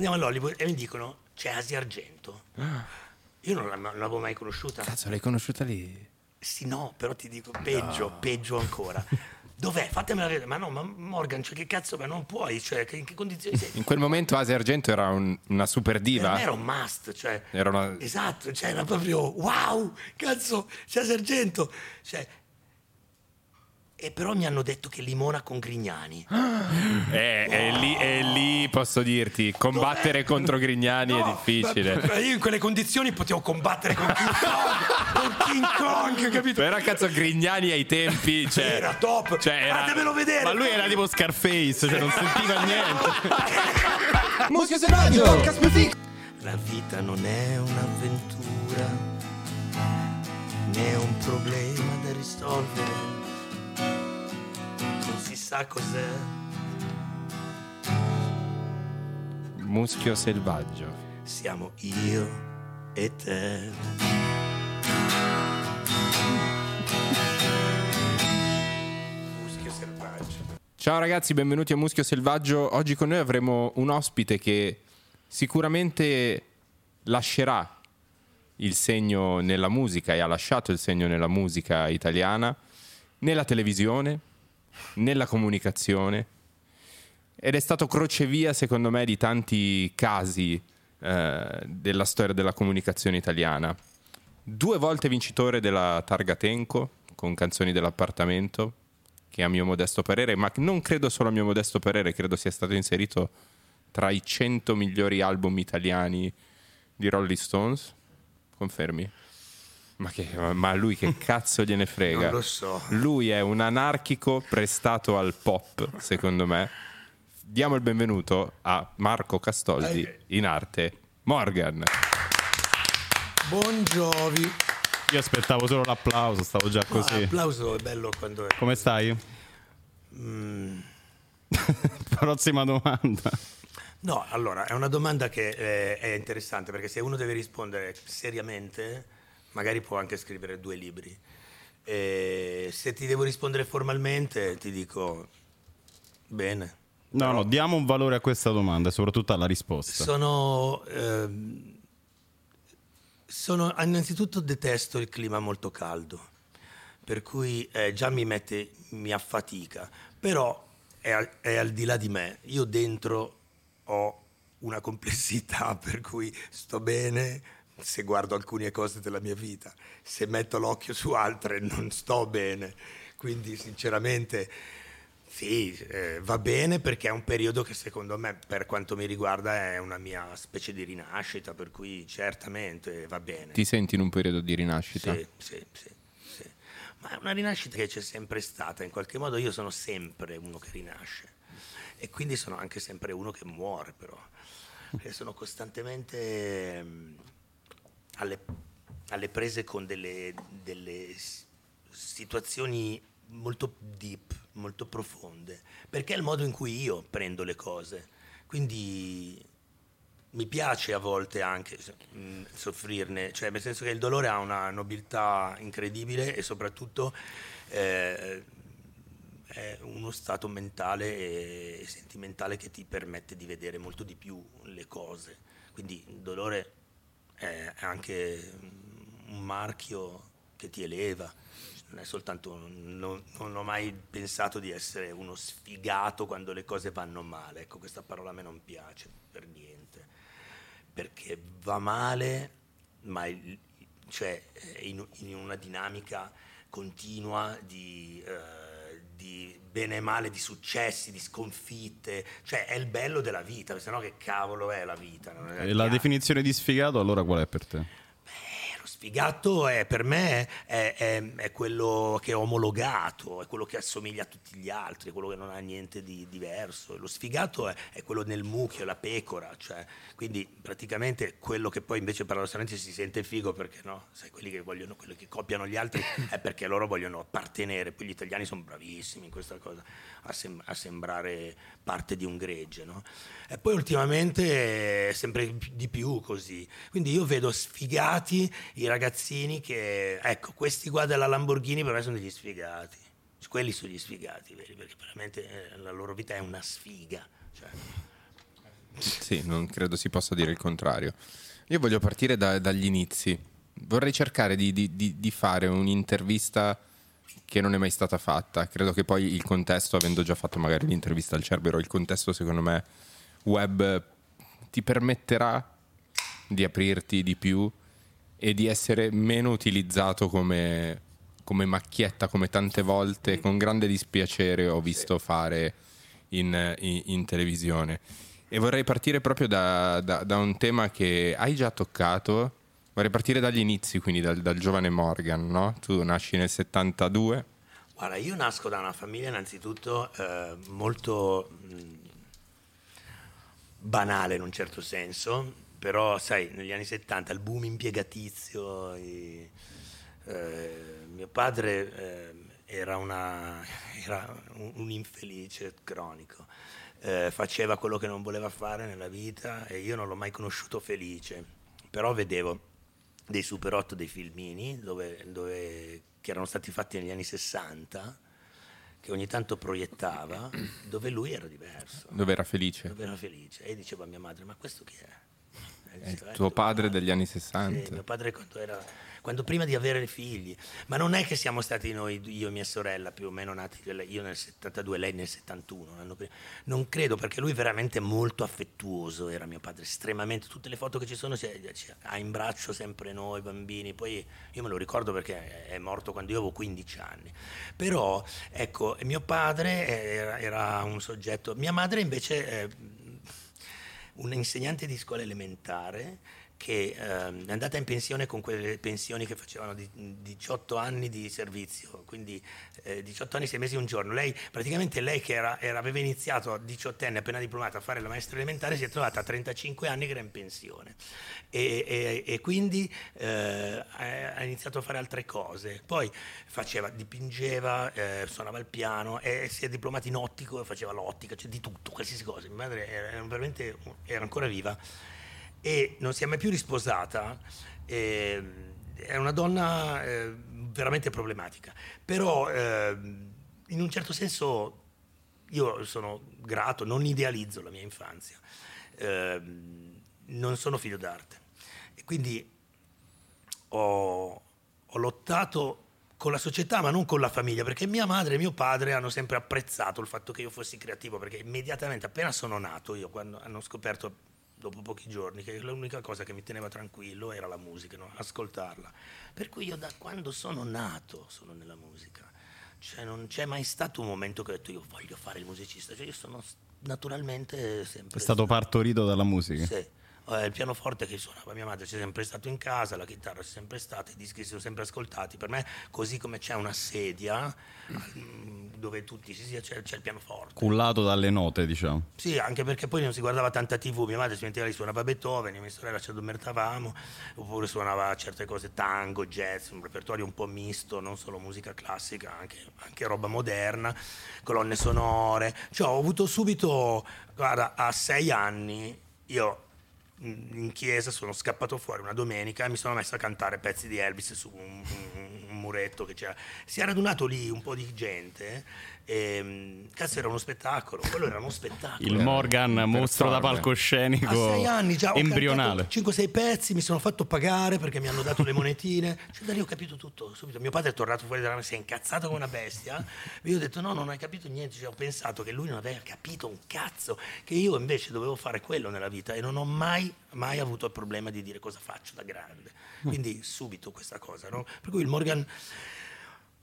andiamo all'Hollywood e mi dicono c'è Asia Argento. Io non, la- non l'avevo mai conosciuta. Cazzo, l'hai conosciuta lì? Sì, no, però ti dico peggio, peggio ancora. Dov'è? Fatemela vedere. Ma no, ma Morgan, cioè, che cazzo, ma non puoi, cioè, che- in che condizioni sei? In quel momento Asia Argento era un- una super diva. era un must, cioè, Era una- esatto, cioè era proprio wow, cazzo, c'è Sergento. Cioè, e però mi hanno detto che limona con Grignani. Eh, e lì, e lì posso dirti, combattere contro Grignani è No, difficile. ma- ma io in quelle condizioni potevo combattere con King Kong, con King Kong, capito? Però cazzo Grignani ai tempi, cioè, Era top, cioè, era- fatemelo vedere. Ma lui era tipo Scarface, cioè non sentiva niente. Muschio selvaggio! La vita non è un'avventura, né un problema da risolvere. Sa cos'è. muschio selvaggio. Siamo io e te. Muschio selvaggio. Ciao ragazzi, benvenuti a Muschio Selvaggio. Oggi con noi avremo un ospite che sicuramente lascerà il segno nella musica e ha lasciato il segno nella musica italiana, nella televisione, nella comunicazione ed è stato crocevia secondo me di tanti casi eh, della storia della comunicazione italiana. Due volte vincitore della Targa Tenco con canzoni dell'appartamento, che a mio modesto parere, ma non credo solo a mio modesto parere, credo sia stato inserito tra i 100 migliori album italiani di Rolling Stones. Confermi? Ma, che, ma lui che cazzo gliene frega? Non lo so. Lui è un anarchico prestato al pop, secondo me. Diamo il benvenuto a Marco Castoldi, in arte Morgan. Buongiovi. Io aspettavo solo l'applauso, stavo già così. L'applauso è bello quando è. Come stai? Prossima domanda. No, allora, è una domanda che eh, è interessante perché se uno deve rispondere seriamente, magari può anche scrivere due libri. E se ti devo rispondere formalmente, ti dico bene. No, no, diamo un valore a questa domanda e soprattutto alla risposta. Sono, ehm, sono innanzitutto detesto il clima molto caldo, per cui eh, già mi mette, mi affatica, però è, al- è al di là di me. Io dentro ho una complessità per cui sto bene se guardo alcune cose della mia vita, se metto l'occhio su altre non sto bene, quindi sinceramente sì, eh, va bene perché è un periodo che secondo me, per quanto mi riguarda, è una mia specie di rinascita, per cui certamente va bene. Ti senti in un periodo di rinascita? Sì, sì, sì, sì. Ma è una rinascita che c'è sempre stata, in qualche modo io sono sempre uno che rinasce e quindi sono anche sempre uno che muore però, perché sono costantemente ehm, alle, alle prese con delle, delle situazioni molto deep, molto profonde, perché è il modo in cui io prendo le cose, quindi mi piace a volte anche mh, soffrirne, cioè nel senso che il dolore ha una nobiltà incredibile e soprattutto eh, è uno stato mentale e sentimentale che ti permette di vedere molto di più le cose. Quindi il dolore è anche un marchio che ti eleva. Non è soltanto, non, non ho mai pensato di essere uno sfigato quando le cose vanno male. Ecco, questa parola a me non piace per niente perché va male, ma il- cioè, in, in una dinamica continua di, eh, di bene e male, di successi, di sconfitte, cioè è il bello della vita, se no che cavolo è la vita? è E la chiaro. definizione di sfigato allora qual è per te? Sfigato è, per me è, è- è quello che è omologato, è quello che assomiglia a tutti gli altri, è quello che non ha niente di diverso. Lo sfigato è, è quello nel mucchio, la pecora, cioè, quindi praticamente quello che poi invece paradossalmente si sente figo perché no, sai, quelli che vogliono, quelli che copiano gli altri è perché loro vogliono appartenere, poi gli italiani sono bravissimi in questa cosa, a, sem- a sembrare parte di un gregge, no? E poi ultimamente è sempre di più così. Quindi io vedo sfigati i ragazzini che, ecco, questi qua della Lamborghini per me sono degli sfigati. Quelli sono gli sfigati, veri, perché veramente eh, la loro vita è una sfiga. Cioè, Sì, non credo si possa dire il contrario. Io voglio partire da- dagli inizi. Vorrei cercare di, di- di- di fare un'intervista che non è mai stata fatta. Credo che poi il contesto, avendo già fatto magari l'intervista al Cerbero, il contesto secondo me web ti permetterà di aprirti di più e di essere meno utilizzato come, come macchietta, come tante volte, con grande dispiacere ho visto fare in, in- in televisione. E vorrei partire proprio da, da- da un tema che hai già toccato. Vorrei partire dagli inizi, quindi dal, dal giovane Morgan, no? Tu nasci nel 72. Guarda, io nasco da una famiglia innanzitutto eh, molto mh, banale in un certo senso, però sai, negli anni 70 il boom impiegatizio, i- eh, mio padre eh, era, una- era un, un infelice cronico, Eh, faceva quello che non voleva fare nella vita e io non l'ho mai conosciuto felice, però vedevo dei Super 8, dei filmini dove, dove- che erano stati fatti negli anni 60 che ogni tanto proiettava dove lui era diverso, Dove era felice? dove era felice e dicevo a mia madre ma questo chi è? E È il "Eh, tuo padre padre." degli anni Sì, 60. mio padre quando era quando prima di avere figli, ma non è che siamo stati noi, io e mia sorella, più o meno nati, io nel 72, lei nel 71, l'anno prima. non credo perché lui veramente molto affettuoso era mio padre, estremamente, tutte le foto che ci sono c'è- ha in braccio sempre noi bambini, poi io me lo ricordo perché è morto quando io avevo 15 anni, però ecco, mio padre era, era un soggetto, mia madre invece... è un insegnante di scuola elementare che ehm, è andata in pensione con quelle pensioni che facevano di, 18 anni di servizio, quindi eh, 18 anni, 6 mesi e un giorno. Lei, praticamente lei che era, era- aveva iniziato a 18 anni, appena diplomata, a fare la maestra elementare, si è trovata a 35 anni che era in pensione e, e- e quindi eh, ha iniziato a fare altre cose. Poi faceva, dipingeva, eh, suonava il piano e si è diplomato in ottico, faceva l'ottica, cioè di tutto, qualsiasi cosa. Mia madre era, era veramente, era ancora viva e non si è mai più risposata. e, è una donna eh, veramente problematica, però eh, in un certo senso io sono grato, non idealizzo la mia infanzia, eh, non sono figlio d'arte e quindi ho, ho lottato con la società ma non con la famiglia perché mia madre e mio padre hanno sempre apprezzato il fatto che io fossi creativo perché immediatamente appena sono nato io quando hanno scoperto dopo pochi giorni che l'unica cosa che mi teneva tranquillo era la musica, no? ascoltarla. Per cui io da quando sono nato sono nella musica. Cioè non c'è mai stato un momento che ho detto io voglio fare il musicista, cioè io sono naturalmente sempre È stato partorito dalla musica. sì. Eh, il pianoforte che suonava mia madre c'è sempre stato in casa, la chitarra c'è sempre stata, i dischi si sono sempre ascoltati. Per me, così come c'è una sedia mm, dove tutti si sia, c'è, c'è il pianoforte. Cullato dalle note, diciamo. Sì, anche perché poi non si guardava tanta TV, mia madre si metteva lì, suonava Beethoven, mia sorella ci addormentavamo, oppure suonava certe cose, tango, jazz, un repertorio un po' misto, non solo musica classica, anche, anche roba moderna, colonne sonore. Cioè, ho avuto subito, guarda, a sei anni, io in chiesa sono scappato fuori una domenica e mi sono messo a cantare pezzi di Elvis su un, un- un muretto che c'era. Si è radunato lì un po' di gente e mm, cazzo era uno spettacolo, quello era uno spettacolo. Il Morgan, mostro da performer. A palcoscenico sei anni già embrionale. 5-6 pezzi, mi sono fatto pagare perché mi hanno dato le monetine. Cioè, da lì ho capito tutto subito. Mio padre è tornato fuori dalla si è incazzato come una bestia. Io ho detto: No, non hai capito niente. Cioè, ho pensato che lui non aveva capito un cazzo, che io invece dovevo fare quello nella vita e non ho mai, mai avuto il problema di dire cosa faccio da grande. Quindi subito questa cosa, no? Per cui il Morgan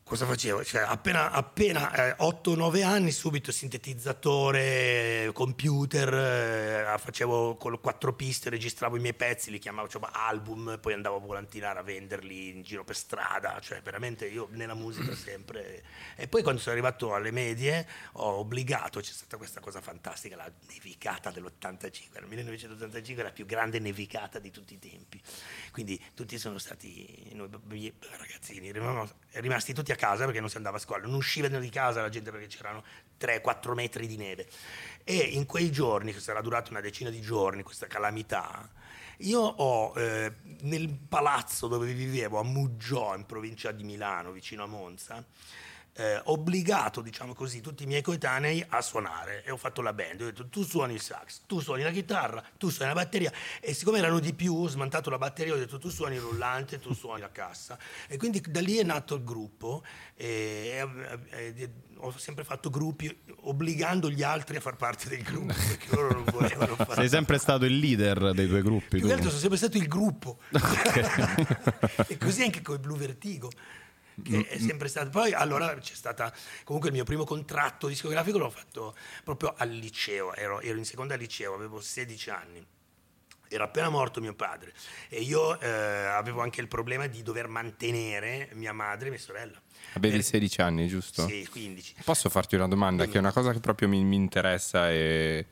cosa facevo? Cioè, appena, appena eh, 8-9 anni, subito sintetizzatore, computer, eh, facevo con quattro piste, registravo i miei pezzi, li chiamavo cioè, album, poi andavo a volantinare a venderli in giro per strada, cioè veramente io nella musica sempre. E poi quando sono arrivato alle medie ho obbligato, c'è stata questa cosa fantastica, la nevicata dell'85, nel 1985 la più grande nevicata di tutti i tempi. Quindi tutti sono stati, noi ragazzini, rimasti tutti a casa perché non si andava a scuola, non uscivano di casa la gente perché c'erano 3-4 metri di neve. E in quei giorni, che sarà durato una decina di giorni, questa calamità, io ho eh, nel palazzo dove vivevo a Muggiò, in provincia di Milano, vicino a Monza, eh, obbligato, diciamo così, tutti i miei coetanei a suonare e ho fatto la band. Ho detto tu suoni il sax, tu suoni la chitarra, tu suoni la batteria e siccome erano di più ho smantato la batteria, ho detto tu suoni il rullante, tu suoni la cassa e quindi da lì è nato il gruppo e, e- e- ho sempre fatto gruppi obbligando gli altri a far parte del gruppo perché loro non volevano fare Sei sempre stato il leader dei tuoi gruppi. più tu. che altro sono sempre stato il gruppo e così anche con il Blue Vertigo che è sempre stato. Poi allora c'è stata comunque il mio primo contratto discografico l'ho fatto proprio al liceo. Ero, ero in seconda liceo avevo 16 anni. Era appena morto mio padre. E io eh, avevo anche il problema di dover mantenere mia madre e mia sorella. Avevi Eh, 16 anni, giusto? sì 15 Posso farti una domanda? Dimmi. che è una cosa che proprio mi, mi interessa e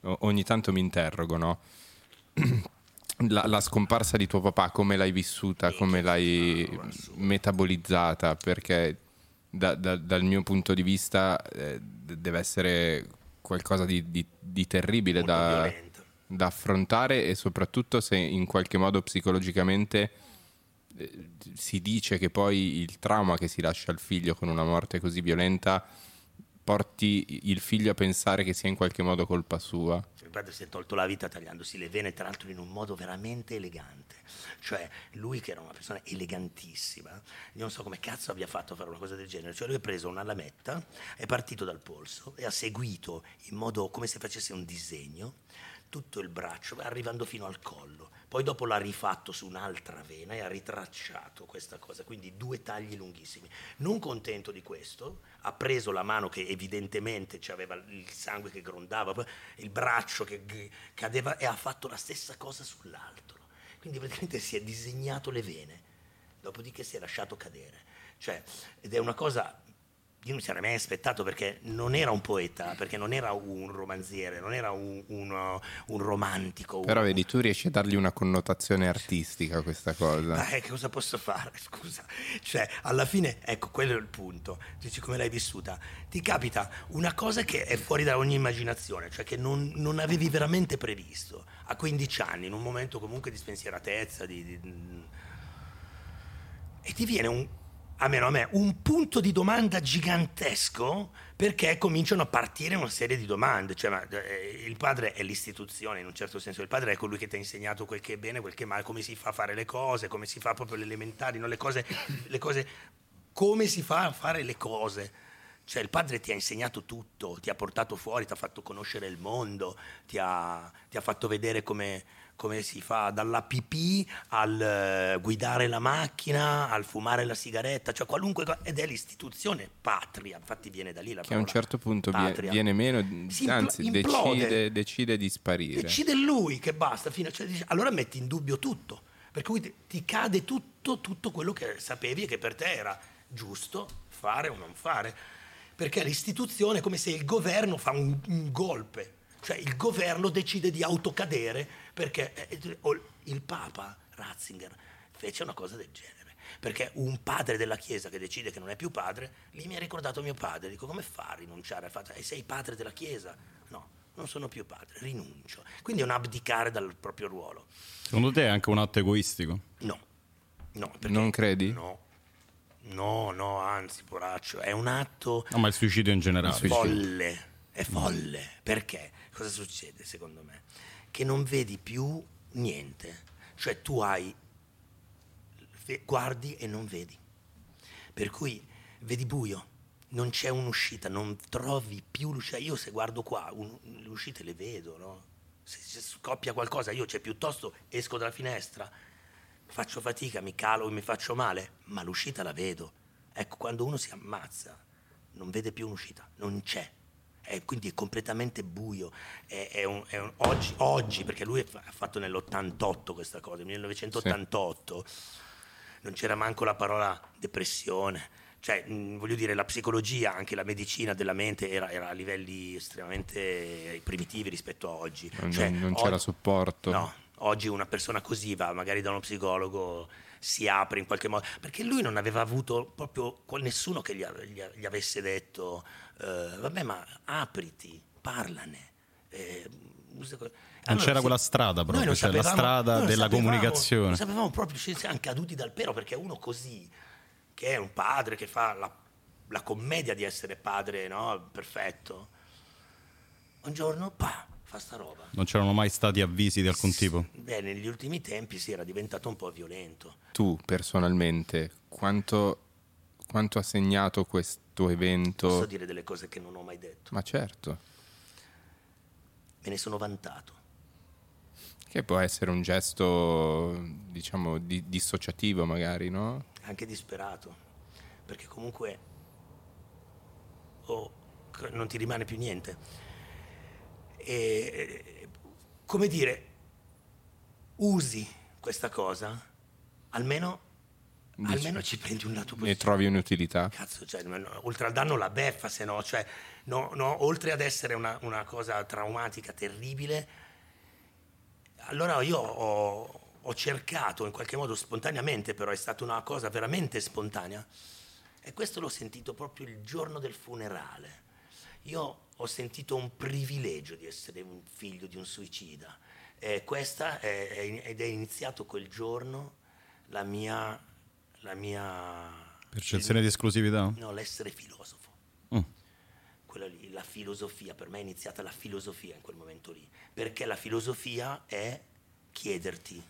ogni tanto mi interrogo, no? La, la scomparsa di tuo papà, come l'hai vissuta, come l'hai metabolizzata? Perché da- da- dal mio punto di vista eh, deve essere qualcosa di, di- di terribile da, da affrontare e soprattutto se in qualche modo psicologicamente eh, si dice che poi il trauma che si lascia al figlio con una morte così violenta porti il figlio a pensare che sia in qualche modo colpa sua. Padre si è tolto la vita tagliandosi le vene, tra l'altro in un modo veramente elegante. Cioè, lui che era una persona elegantissima, io non so come cazzo abbia fatto a fare una cosa del genere. Cioè, lui ha preso una lametta, è partito dal polso e ha seguito in modo come se facesse un disegno tutto il braccio, arrivando fino al collo. Poi dopo l'ha rifatto su un'altra vena e ha ritracciato questa cosa, quindi due tagli lunghissimi. Non contento di questo, ha preso la mano che evidentemente aveva il sangue che grondava, il braccio che cadeva e ha fatto la stessa cosa sull'altro. Quindi praticamente si è disegnato le vene, dopodiché si è lasciato cadere. Cioè, ed è una cosa io non mi sarei mai aspettato perché non era un poeta, perché non era un romanziere, non era un, uno- un romantico. Però un- vedi, tu riesci a dargli una connotazione artistica a questa cosa. ma eh, che cosa posso fare? Scusa. Cioè, alla fine, ecco, quello è il punto. Dici come l'hai vissuta. Ti capita una cosa che è fuori da ogni immaginazione, cioè che non, non avevi veramente previsto. A 15 anni, in un momento comunque di spensieratezza, di... di- e ti viene un, almeno a me, un punto di domanda gigantesco perché cominciano a partire una serie di domande. Cioè, ma, eh, il padre è l'istituzione in un certo senso, il padre è colui che ti ha insegnato quel che è bene, quel che è male, come si fa a fare le cose, come si fa proprio le elementari, no? le, cose, le cose, come si fa a fare le cose. Cioè il padre ti ha insegnato tutto, ti ha portato fuori, ti ha fatto conoscere il mondo, ti ha, ti ha fatto vedere come, come si fa dalla pipì al eh, guidare la macchina, al fumare la sigaretta, cioè qualunque cosa, ed è l'istituzione patria, infatti viene da lì la Che a un certo punto patria. viene meno, Si anzi implode. decide, decide di sparire. Decide lui che basta, fino a- cioè, dice- allora metti in dubbio tutto, per cui ti, ti cade tutto, tutto quello che sapevi e che per te era giusto fare o non fare, perché l'istituzione è come se il governo fa un, un golpe, cioè il governo decide di autocadere perché eh, o il Papa Ratzinger fece una cosa del genere. Perché un padre della Chiesa che decide che non è più padre, lì mi ha ricordato mio padre. Dico, come fa a rinunciare al fatto? E sei padre della Chiesa? No, non sono più padre, rinuncio. Quindi è un abdicare dal proprio ruolo. Secondo te è anche un atto egoistico? No, no. perché- Non credi? No, no, no, anzi, poraccio, è un atto No, ma il suicidio in generale. folle, è folle. Perché? Cosa succede secondo me? Che non vedi più niente. Cioè tu hai, guardi e non vedi. Per cui vedi buio, non c'è un'uscita, non trovi più l'uscita. Io se guardo qua, un- le uscite le vedo, no? Se, se scoppia qualcosa, io cioè, piuttosto esco dalla finestra, faccio fatica, mi calo e mi faccio male, ma l'uscita la vedo. Ecco, quando uno si ammazza, non vede più un'uscita, non c'è. È, quindi è completamente buio. È- è un- un- oggi, oggi, perché lui ha fatto nell'88 questa cosa, nel 1988, non c'era manco la parola depressione. Cioè, mh, voglio dire, la psicologia, anche la medicina della mente era, era a livelli estremamente primitivi rispetto a oggi. Non, Cioè, non c'era oggi- supporto. No, oggi una persona così va magari da uno psicologo, si apre in qualche modo, perché lui non aveva avuto proprio nessuno che gli, gli gli avesse detto, eh, vabbè ma apriti, parlane. eh, usa que-" Non c'era quella strada proprio, cioè la strada della sapevamo- comunicazione. Non sapevamo proprio, ci siamo caduti dal pero perché uno così, che è un padre che fa la la commedia di essere padre, no? Perfetto. Un giorno, pa, fa sta roba. Non c'erano mai stati avvisi di alcun tipo? Beh, negli ultimi tempi si era diventato un po' violento. Tu personalmente, quanto, quanto ha segnato questo evento? Posso dire delle cose che non ho mai detto. Ma certo, Me ne sono vantato. che può essere un gesto, diciamo, di- dissociativo magari, no? anche disperato, perché comunque oh, non ti rimane più niente. E, come dire, usi questa cosa, almeno, Dici- almeno ci prendi un lato Ne positivo. trovi un'utilità? Cazzo, cioè, oltre al danno la beffa, se no, cioè, no, no, oltre ad essere una, una cosa traumatica, terribile, allora io ho, ho cercato in qualche modo spontaneamente, però è stata una cosa veramente spontanea, e questo l'ho sentito proprio il giorno del funerale. Io ho sentito un privilegio di essere un figlio di un suicida. E questa è, ed è iniziato quel giorno la mia, la mia Percezione di esclusività? No, l'essere filosofo. Mm. Quella lì, la filosofia, per me è iniziata la filosofia in quel momento lì. Perché la filosofia è chiederti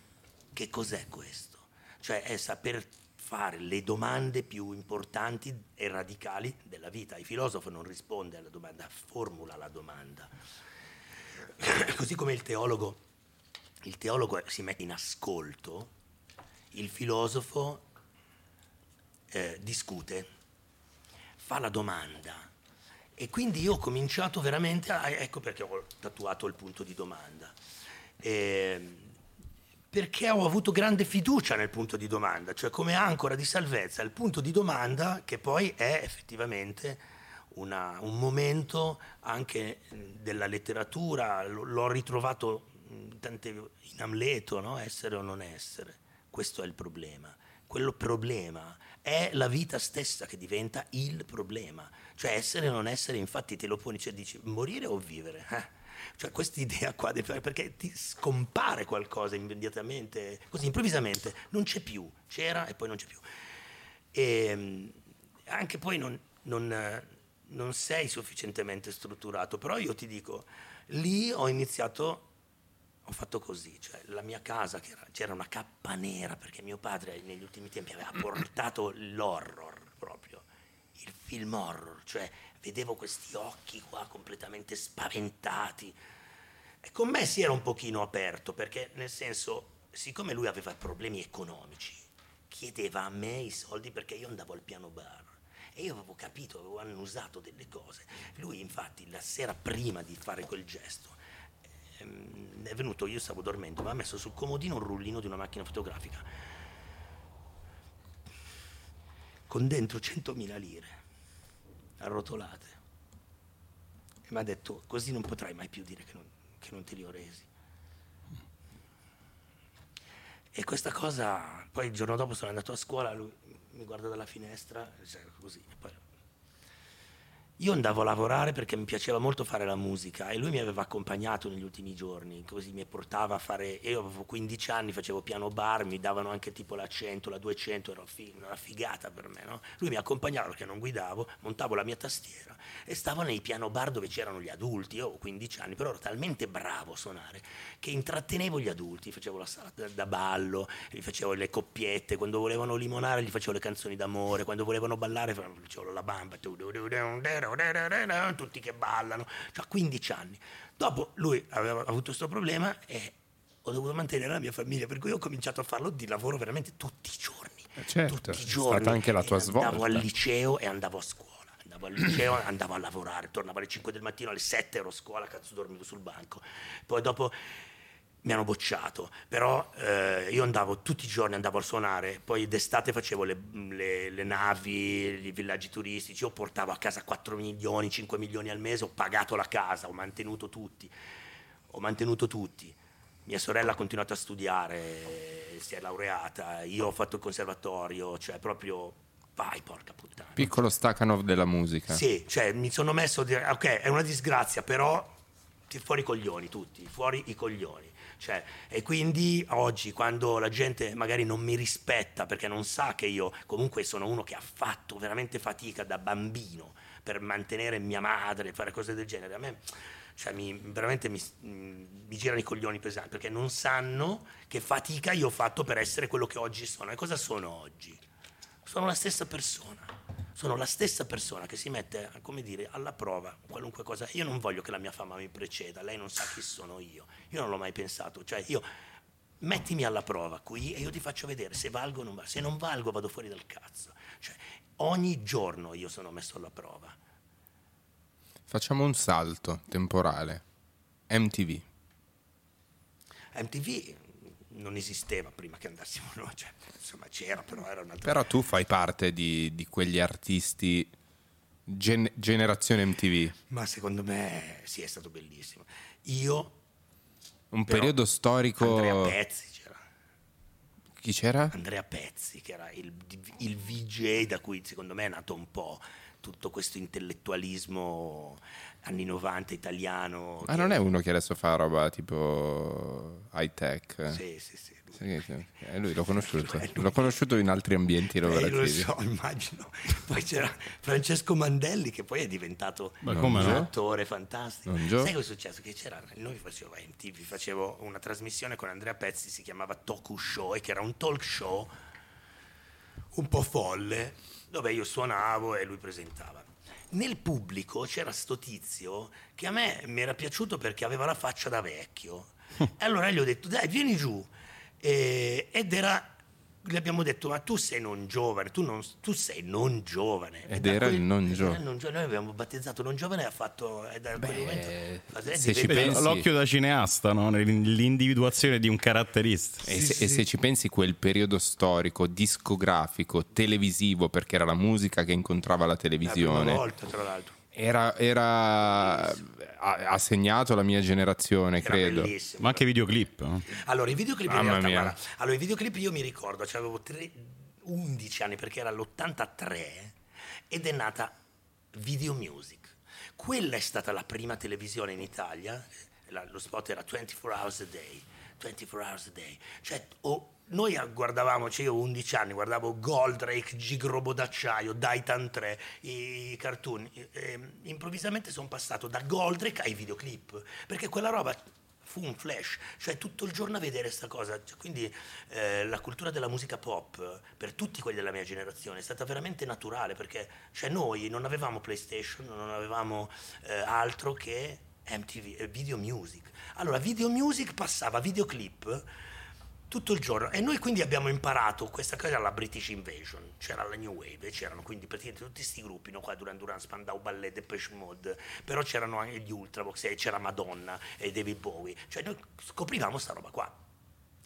che cos'è questo. Cioè è saper fare le domande più importanti e radicali della vita. Il filosofo non risponde alla domanda, formula la domanda. Così come il teologo, il teologo si mette in ascolto, il filosofo eh, discute, fa la domanda. E quindi io ho cominciato veramente a... Ecco perché ho tatuato il punto di domanda. Ehm, perché ho avuto grande fiducia nel punto di domanda, cioè come ancora di salvezza, il punto di domanda che poi è effettivamente una- un momento anche della letteratura, l'ho ritrovato in Amleto, no? essere o non essere, questo è il problema. Quello problema è la vita stessa che diventa il problema, cioè essere o non essere, infatti te lo poni, cioè dici morire o vivere. eh? Cioè questa idea qua, perché ti scompare qualcosa immediatamente, così improvvisamente, non c'è più, c'era e poi non c'è più. E mh, anche poi non, non, non sei sufficientemente strutturato, però io ti dico, lì ho iniziato, ho fatto così, cioè la mia casa, era- c'era una cappa nera, perché mio padre negli ultimi tempi aveva portato l'horror proprio, il film horror, cioè vedevo questi occhi qua completamente spaventati. E con me si era un pochino aperto, perché nel senso, siccome lui aveva problemi economici, chiedeva a me i soldi perché io andavo al piano bar. E io avevo capito, avevo annusato delle cose. Lui infatti la sera prima di fare quel gesto ehm, è venuto, io stavo dormendo, mi ha messo sul comodino un rullino di una macchina fotografica con dentro 100.000 lire arrotolate. E mi ha detto, così non potrai mai più dire che non, che non te li ho resi. E questa cosa, poi il giorno dopo sono andato a scuola, lui mi guarda dalla finestra, cioè, così. e poi- Io andavo a lavorare perché mi piaceva molto fare la musica e lui mi aveva accompagnato negli ultimi giorni, così mi portava a fare, io avevo 15 anni, facevo piano bar, mi davano anche tipo la 100, la 200, era una figata per me, no? Lui mi accompagnava perché non guidavo, montavo la mia tastiera e stavo nei piano bar dove c'erano gli adulti, io avevo 15 anni, però ero talmente bravo a suonare che intrattenevo gli adulti, facevo la sala da- ballo, gli facevo le coppiette, quando volevano limonare gli facevo le canzoni d'amore, quando volevano ballare facevo la bamba, tutti che ballano, cioè 15 anni. Dopo lui aveva avuto questo problema e ho dovuto mantenere la mia famiglia, per cui ho cominciato a farlo di lavoro veramente tutti i giorni. certo, tutti è i giorni. stata anche la E tua Andavo al svolta. liceo e andavo a scuola. Andavo al liceo, andavo a lavorare, tornavo alle 5 del mattino, alle 7 ero a scuola, cazzo dormivo sul banco. Poi dopo mi hanno bocciato, però eh, io andavo tutti i giorni, andavo a suonare, poi d'estate facevo le, le- le navi, i villaggi turistici, io portavo a casa 4 milioni, 5 milioni al mese, ho pagato la casa, ho mantenuto tutti, ho mantenuto tutti. Mia sorella ha continuato a studiare, si è laureata, io ho fatto il conservatorio, cioè proprio vai porca puttana. Piccolo Stakhanov della musica. Sì, cioè mi sono messo ok, è una disgrazia, però fuori i coglioni tutti, fuori i coglioni. Cioè, e quindi oggi quando la gente magari non mi rispetta perché non sa che io comunque sono uno che ha fatto veramente fatica da bambino per mantenere mia madre, fare cose del genere, a me cioè, mi, veramente mi, mi, girano i coglioni pesanti perché non sanno che fatica io ho fatto per essere quello che oggi sono. E cosa sono oggi? Sono la stessa persona. Sono la stessa persona che si mette, come dire, alla prova qualunque cosa. Io non voglio che la mia fama mi preceda, lei non sa chi sono io. Io non l'ho mai pensato. Cioè, io mettimi alla prova qui e io ti faccio vedere se valgo o non valgo. Se non valgo vado fuori dal cazzo. Cioè, ogni giorno io sono messo alla prova. Facciamo un salto temporale. MTV. MTV non esisteva prima che andassimo noi, cioè, insomma c'era, però era un'altra... Però tu fai parte di, di quegli artisti gen- generazione MTV. Ma secondo me sì, è stato bellissimo. Io... Un periodo storico... Andrea Pezzi c'era. Chi c'era? Andrea Pezzi, che era il, il VJ da cui secondo me è nato un po' tutto questo intellettualismo anni 90 italiano. Ma non è uno che adesso fa roba tipo high tech? Sì, sì, sì. Sì, sì. Eh, lui l'ho conosciuto, l'ho conosciuto in altri ambienti lavorativi. Eh, lo so, immagino. Poi c'era Francesco Mandelli che poi è diventato un no? attore fantastico. Non Sai cosa è successo? Che c'era, noi facevo MTV, facevo una trasmissione con Andrea Pezzi, si chiamava Toku Show, e che era un talk show un po' folle dove io suonavo e lui presentava. Nel pubblico c'era sto tizio che a me mi era piaciuto perché aveva la faccia da vecchio. e allora gli ho detto, dai, vieni giù. E, ed era gli abbiamo detto ma tu sei non giovane, tu, non, tu sei non giovane. Ed era il non giovane. Noi abbiamo battezzato non giovane e ha fatto... È da quel momento, se ci pensi... L'occhio da cineasta, no? l'individuazione di un caratterista. E, sì, se, sì. e se ci pensi quel periodo storico, discografico, televisivo, perché era la musica che incontrava la televisione. La volta, tra l'altro. Era, era ha, segnato la mia generazione, Era credo. Bellissimo. Ma anche videoclip. No? Allora, i videoclip Mamma in realtà, guarda, allora, i videoclip io mi ricordo, cioè avevo tre, 11 anni perché era l'83 ed è nata Video Music. Quella è stata la prima televisione in Italia, la, lo spot era 24 hours a day, 24 hours a day, cioè oh, noi guardavamo, cioè io ho 11 anni, guardavo Goldrake, Gigrobo d'acciaio, Daitan 3, i cartoon. E, improvvisamente sono passato da Goldrake ai videoclip, perché quella roba fu un flash, cioè tutto il giorno a vedere questa cosa. Cioè, quindi eh, la cultura della musica pop per tutti quelli della mia generazione è stata veramente naturale, perché cioè, noi non avevamo PlayStation, non avevamo eh, altro che MTV, eh, video music. Allora, video music passava videoclip tutto il giorno e noi quindi abbiamo imparato questa cosa alla British Invasion c'era la New Wave c'erano quindi praticamente tutti questi gruppi no? qua Duran Duran, Spandau Ballet, Depeche Mode però c'erano anche gli Ultravox e c'era Madonna e David Bowie cioè noi scoprivamo sta roba qua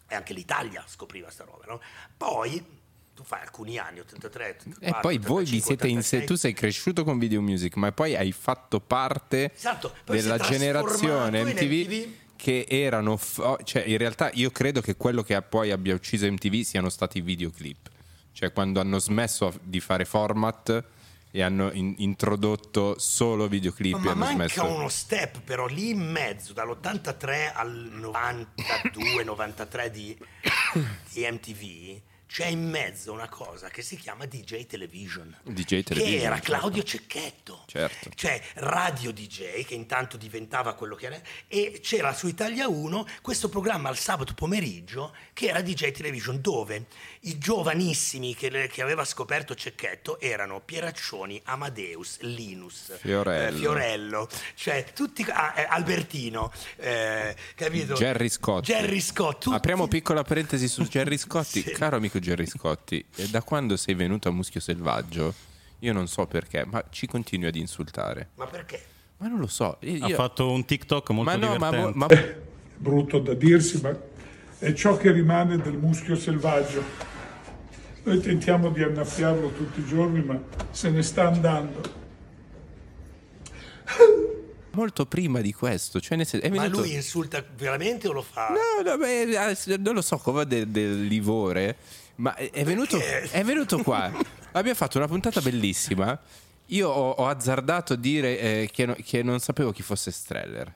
e anche l'Italia scopriva sta roba no? poi tu fai alcuni anni 83 84, e poi 85, voi vi siete 86. in tu sei cresciuto con video music ma poi hai fatto parte esatto, della generazione MTV, MTV che erano, oh, cioè in realtà io credo che quello che poi abbia ucciso MTV siano stati i videoclip, cioè quando hanno smesso di fare format e hanno in, introdotto solo videoclip. Ma, ma manca smesso... uno step però lì in mezzo, dall'83 al 92-93 di, di MTV c'è in mezzo una cosa che si chiama DJ Television, DJ Television che era Claudio Cecchetto, certo. cioè radio DJ che intanto diventava quello che era e c'era su Italia 1 questo programma al sabato pomeriggio che era DJ Television dove i giovanissimi che, che aveva scoperto Cecchetto erano Pieraccioni, Amadeus, Linus, Fiorello, eh, Fiorello cioè tutti, ah, eh, Albertino, eh, capito? Gerry Scott. Gerry Scott tutti... Apriamo piccola parentesi su Gerry Scotti, sì. caro amico Gerry Scotti, da quando sei venuto a Muschio Selvaggio, io non so perché, ma ci continui ad insultare. Ma perché? Ma non lo so. Io... Ha fatto un TikTok molto ma no, divertente. Ma, ma... È brutto da dirsi, ma è ciò che rimane del muschio selvaggio. Noi tentiamo di annaffiarlo tutti i giorni, ma se ne sta andando. Molto prima di questo, cioè nel senso, Ma venuto... lui insulta veramente o lo fa? No, no beh, non lo so come del, del livore ma è venuto, è venuto qua. Abbiamo fatto una puntata bellissima. Io ho, ho azzardato a dire eh, che, no, che, non sapevo chi fosse Streller.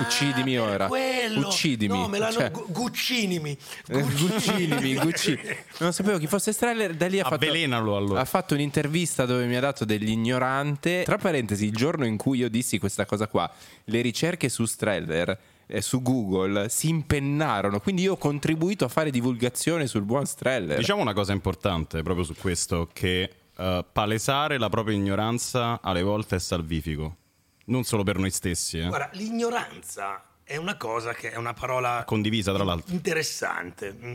Uccidimi per ora. quello. Uccidimi. No, me l'hanno Cioè- gu- guccinimi. Eh, Guccinimi, Gucci. Non sapevo chi fosse Streller. Da lì ha fatto, Avvelenalo, allora. ha fatto un'intervista dove mi ha dato dell'ignorante. Tra parentesi, il giorno in cui io dissi questa cosa qua, le ricerche su Streller. Eh, Su Google si impennarono, quindi io ho contribuito a fare divulgazione sul buon Streller. Diciamo una cosa importante proprio su questo, che eh, palesare la propria ignoranza alle volte è salvifico. Non solo per noi stessi, eh. Guarda, l'ignoranza è una cosa che è una parola condivisa tra l'altro. interessante. mm.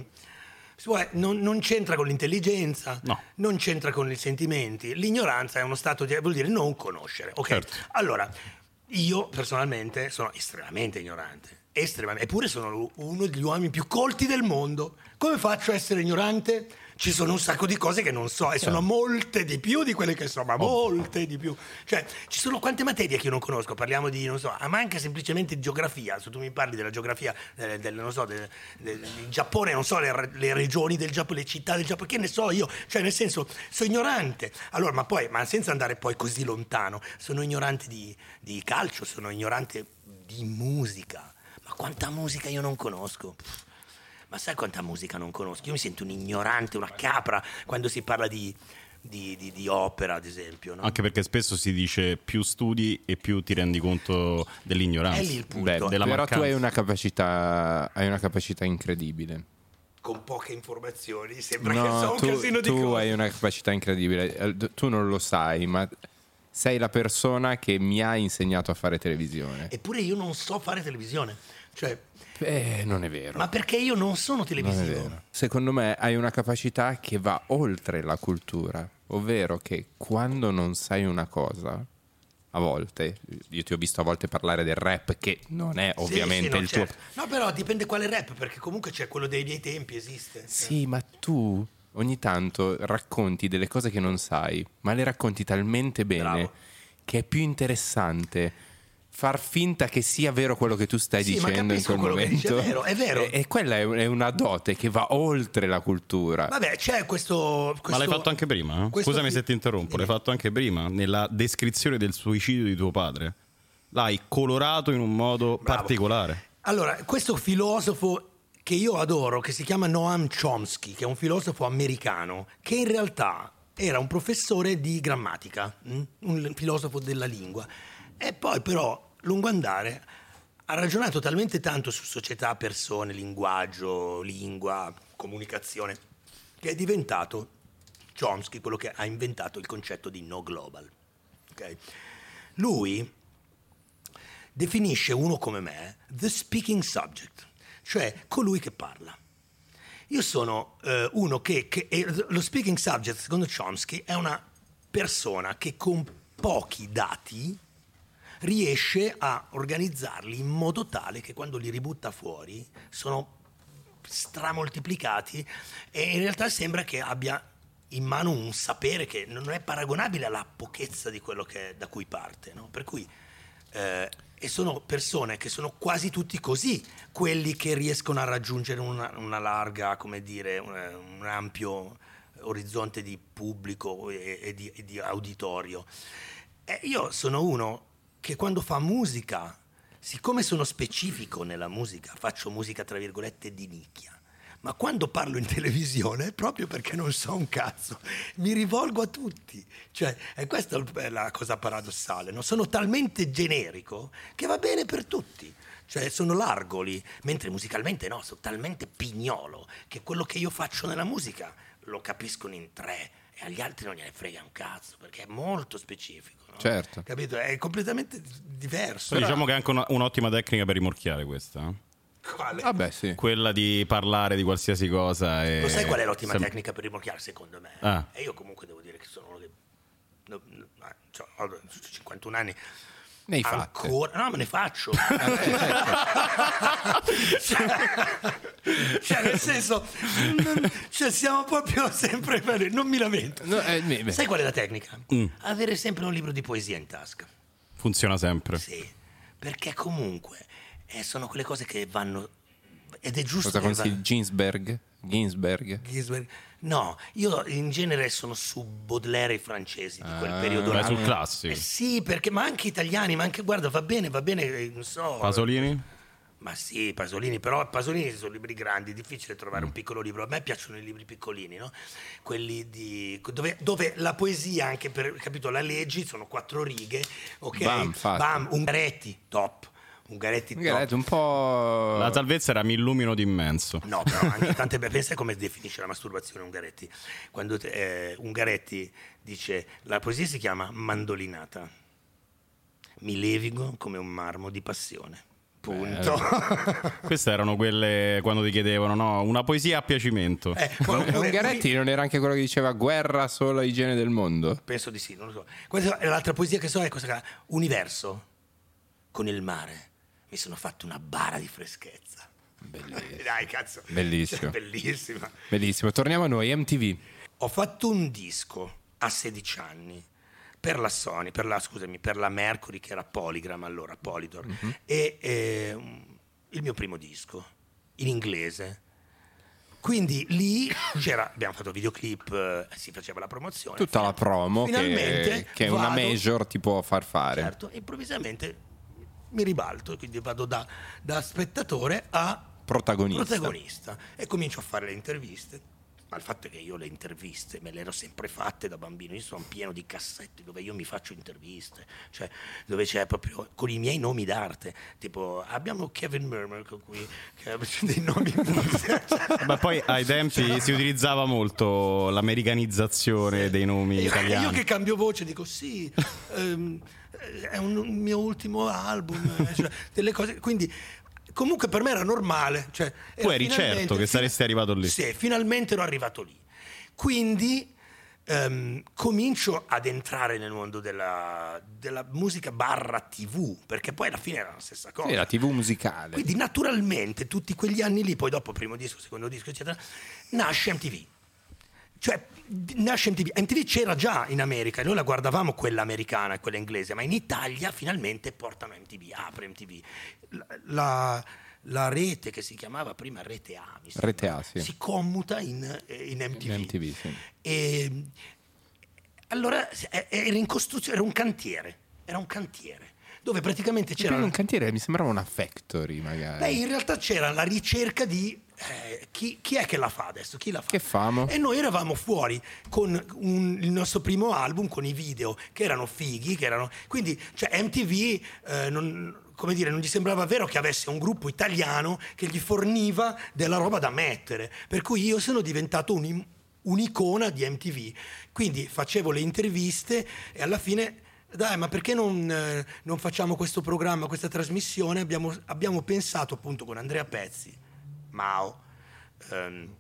Vuole- Non, non c'entra con l'intelligenza, No. non c'entra con i sentimenti. L'ignoranza è uno stato di. vuol dire non conoscere. Ok? Certo. Allora, io personalmente sono estremamente ignorante. Estremamente, eppure sono uno degli uomini più colti del mondo. Come faccio a essere ignorante? Ci sono un sacco di cose che non so e sono molte di più di quelle che so, ma molte di più. Cioè, ci sono quante materie che io non conosco, parliamo di, non so, ah, ma anche semplicemente di geografia. Se tu mi parli della geografia eh, del, non so, del, del- del Giappone, non so, le, le regioni del Giappone, le città del Giappone, che ne so io? Cioè, nel senso, sono ignorante. Allora, ma poi, ma senza andare poi così lontano, sono ignorante di, di calcio, sono ignorante di musica. Ma quanta musica io non conosco? Pff, Ma sai quanta musica non conosco? Io mi sento un ignorante, una capra quando si parla di, di- di- di opera, ad esempio. No? Anche perché spesso si dice più studi e più ti rendi conto dell'ignoranza. È lì il punto. Beh, della però tu mancanza. hai una capacità, hai una capacità incredibile. Con poche informazioni sembra che so No, un tu, casino di tu cose. hai una capacità incredibile. Eh, Tu non lo sai, ma sei la persona che mi ha insegnato a fare televisione. Eppure io non so fare televisione. Cioè, Eh, non è vero. ma perché io non sono Non televisivo? vero. Secondo me hai una capacità che va oltre la cultura, ovvero che quando non sai una cosa, a volte, io ti ho visto a volte parlare del rap, che non è Sì, ovviamente sì, no, il certo. tuo... No, però dipende quale rap, perché comunque c'è quello dei miei tempi, esiste. Sì, ma tu ogni tanto racconti delle cose che non sai, ma le racconti talmente bene Bravo. che è più interessante far finta che sia vero quello che tu stai Sì, ma dicendo in quel quello che dici, momento. è vero, è vero. E, e quella è, una dote che va oltre la cultura. Vabbè, c'è questo... Ma questo- l'hai fatto anche prima? eh? Scusami fi- se ti interrompo, l'hai fatto anche prima, nella descrizione del suicidio di tuo padre. L'hai colorato in un modo Bravo. particolare. Allora, questo filosofo che io adoro, che si chiama Noam Chomsky, che è un filosofo americano, che in realtà era un professore di grammatica, mm? un filosofo della lingua, e poi però, lungo andare, ha ragionato talmente tanto su società, persone, linguaggio, lingua, comunicazione, che è diventato Chomsky quello che ha inventato il concetto di no global. ok? Lui definisce uno come me the speaking subject, cioè colui che parla. Io sono eh, uno che, che- lo speaking subject, secondo Chomsky, è una persona che con pochi dati riesce a organizzarli in modo tale che quando li ributta fuori sono stramoltiplicati e in realtà sembra che abbia in mano un sapere che non è paragonabile alla pochezza di quello che, da cui parte. no? Per cui, eh, e sono persone che sono quasi tutti così, quelli che riescono a raggiungere una, una larga, come dire, un, un ampio orizzonte di pubblico e, e di, e di auditorio. E io sono uno che quando fa musica, siccome sono specifico nella musica, faccio musica tra virgolette di nicchia. Ma quando parlo in televisione, proprio perché non so un cazzo, mi rivolgo a tutti. Cioè, e questa è la cosa paradossale, no? Sono talmente generico che va bene per tutti. Cioè, sono largoli, mentre musicalmente no, sono talmente pignolo che quello che io faccio nella musica lo capiscono in tre e agli altri non gliene frega un cazzo, perché è molto specifico. no? Certo. Capito? È completamente diverso. Però diciamo che è anche una- un'ottima tecnica per rimorchiare questa. eh? Quale? Vabbè, sì. Quella di parlare di qualsiasi cosa. E... Lo sai qual è l'ottima sem- tecnica per rimorchiare secondo me? Ah. E io comunque devo dire che sono uno che... no, no, cioè, ho 51 anni. Ne hai fatte. Ancora? No, me ne faccio. cioè, cioè, nel senso, non- cioè, siamo proprio sempre... Non mi lamento. No, eh, beh, beh. Sai qual è la tecnica? Avere sempre un libro di poesia in tasca. Funziona sempre. Sì, perché comunque eh, sono quelle cose che vanno ed è giusto Cosa che va- consigli? Ginsberg? Ginsberg? Ginsberg. No, io in genere sono su Baudelaire e i francesi di quel Ah, periodo là. sul classico. Eh sì, perché ma anche italiani, ma anche guarda, va bene, va bene, eh, non so. Pasolini? Ma sì, Pasolini, però Pasolini sono libri grandi, è difficile trovare Mm. un piccolo libro. A me piacciono i libri piccolini, no? Quelli di dove, dove la poesia, anche per capito, la leggi, sono quattro righe, ok? Bam, fatto. Bam, Ungaretti, top. Ungaretti, top. Magari un po'... La salvezza era mi illumino d'immenso. No, però anche tante pensa come definisce la masturbazione Ungaretti. Quando eh, Ungaretti dice la poesia si chiama mandolinata. Mi levigo come un marmo di passione. Punto. Queste erano quelle quando ti chiedevano, no? Una poesia a piacimento. Eh, Ungaretti non era anche quello che diceva guerra solo igiene del mondo? Penso di sì, non lo so. Questa è l'altra poesia che so è questa qua. Universo con il mare. Mi sono fatto una bara di freschezza. Bellissimo. Dai, cazzo. Bellissimo. Cioè, bellissima. Bellissimo. Torniamo a noi, MTV. Ho fatto un disco a 16 anni per la Sony, per la, scusami, per la Mercury che era Polygram allora, Polydor, e eh, il mio primo disco in inglese. Quindi lì c'era, abbiamo fatto videoclip, eh, si faceva la promozione. Tutta la promo Finalmente che, che una vado- major ti può far fare. Certo, improvvisamente mi ribalto, quindi vado da, da spettatore a Protagonista. protagonista e comincio a fare le interviste. Ma il fatto è che io le interviste me le ero sempre fatte da bambino, io sono pieno di cassetti dove io mi faccio interviste, cioè dove c'è proprio con i miei nomi d'arte, tipo abbiamo Kevin Murmer con cui che ha dei nomi Ma poi ai tempi si utilizzava molto l'americanizzazione dei nomi Io- Io italiani. che cambio voce dico sì, ehm, è un, un mio ultimo album, eh, cioè, delle cose, quindi comunque per me era normale. Cioè, Tu era eri certo che saresti arrivato lì. Sì, finalmente ero arrivato lì. Quindi ehm, comincio ad entrare nel mondo della, della musica barra tv, perché poi alla fine era la stessa cosa. Sì, la TV musicale. Quindi naturalmente tutti quegli anni lì, poi dopo primo disco, secondo disco, eccetera, nasce MTV. Cioè, nasce MTV. MTV c'era già in America, noi la guardavamo quella americana e quella inglese, ma in Italia finalmente portano MTV, apre MTV. La, la- la rete che si chiamava prima Rete A, Rete A, sì. si commuta in, eh, in MTV. In MTV, sì. E, allora era in costruzione, era un cantiere, era un cantiere, dove praticamente C'era c'era... un cantiere, mi sembrava una factory magari. Beh, in realtà c'era la ricerca di eh, chi, chi è che la fa adesso, chi la fa. Che famo? E noi eravamo fuori con un- il nostro primo album, con i video che erano fighi, che erano... Quindi, cioè, MTV, eh, non, come dire, non gli sembrava vero che avesse un gruppo italiano che gli forniva della roba da mettere. Per cui io sono diventato un- un'icona di MTV. Quindi facevo le interviste e alla fine dai, ma perché non, eh, non facciamo questo programma, questa trasmissione? Abbiamo, abbiamo pensato appunto con Andrea Pezzi, Mao, ehm,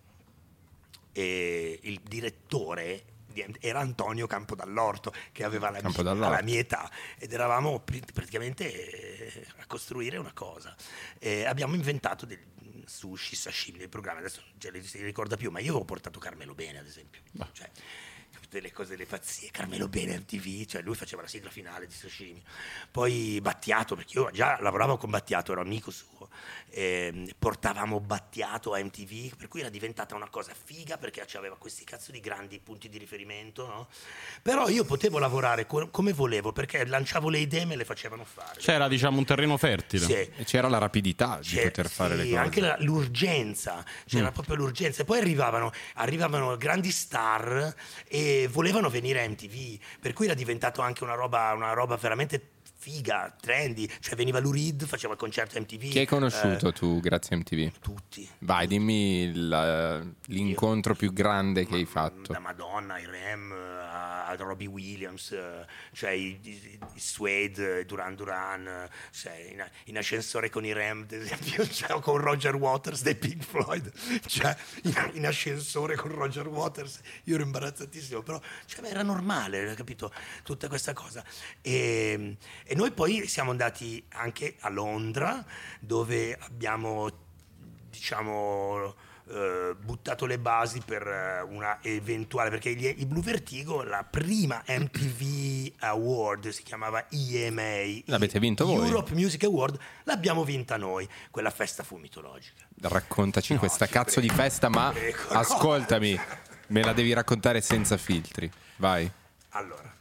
e il direttore di- era Antonio Campodallorto che aveva la, mia, la mia età ed eravamo pr- praticamente eh, a costruire una cosa. E abbiamo inventato del sushi, sashimi, dei programmi, adesso non li si ricorda più, ma io avevo portato Carmelo Bene ad esempio. Cioè, tutte le cose, le pazzie, Carmelo Bene MTV, cioè lui faceva la sigla finale di Sashimi. Poi Battiato, perché io già lavoravo con Battiato, ero amico suo, ehm, portavamo Battiato a MTV, per cui era diventata una cosa figa perché aveva questi cazzo di grandi punti di riferimento, no? Però io potevo lavorare co- come volevo perché lanciavo le idee e me le facevano fare. C'era, diciamo, un terreno fertile. Sì. E c'era la rapidità di C'è- poter fare sì, le cose. anche la- l'urgenza, c'era proprio l'urgenza. E poi arrivavano, arrivavano grandi star e volevano venire a MTV, per cui era diventato anche una roba, una roba veramente figa, trendy. Cioè veniva Lurid, faceva il concerto MTV. Chi hai conosciuto eh, tu grazie a MTV? tutti. Vai, dimmi il- l'incontro più grande che hai fatto. Da Madonna, i Rem, a, a Robbie Williams, eh, cioè i, i, i Suede, i Duran Duran, eh, cioè in, in ascensore con i Rem, ad esempio, cioè, con Roger Waters dei Pink Floyd, cioè in, in ascensore con Roger Waters, io ero imbarazzatissimo, però cioè, era normale, capito, tutta questa cosa. E, e noi poi siamo andati anche a Londra, dove abbiamo diciamo, eh, buttato le basi per eh, una eventuale perché i Blue Vertigo la prima MTV Award si chiamava EMA L'avete vinto voi? Europe Music Award l'abbiamo vinta noi quella festa fu mitologica Raccontaci questa ci cazzo di prego, festa, ma prego, no. ascoltami, me la devi raccontare senza filtri. Vai. Allora,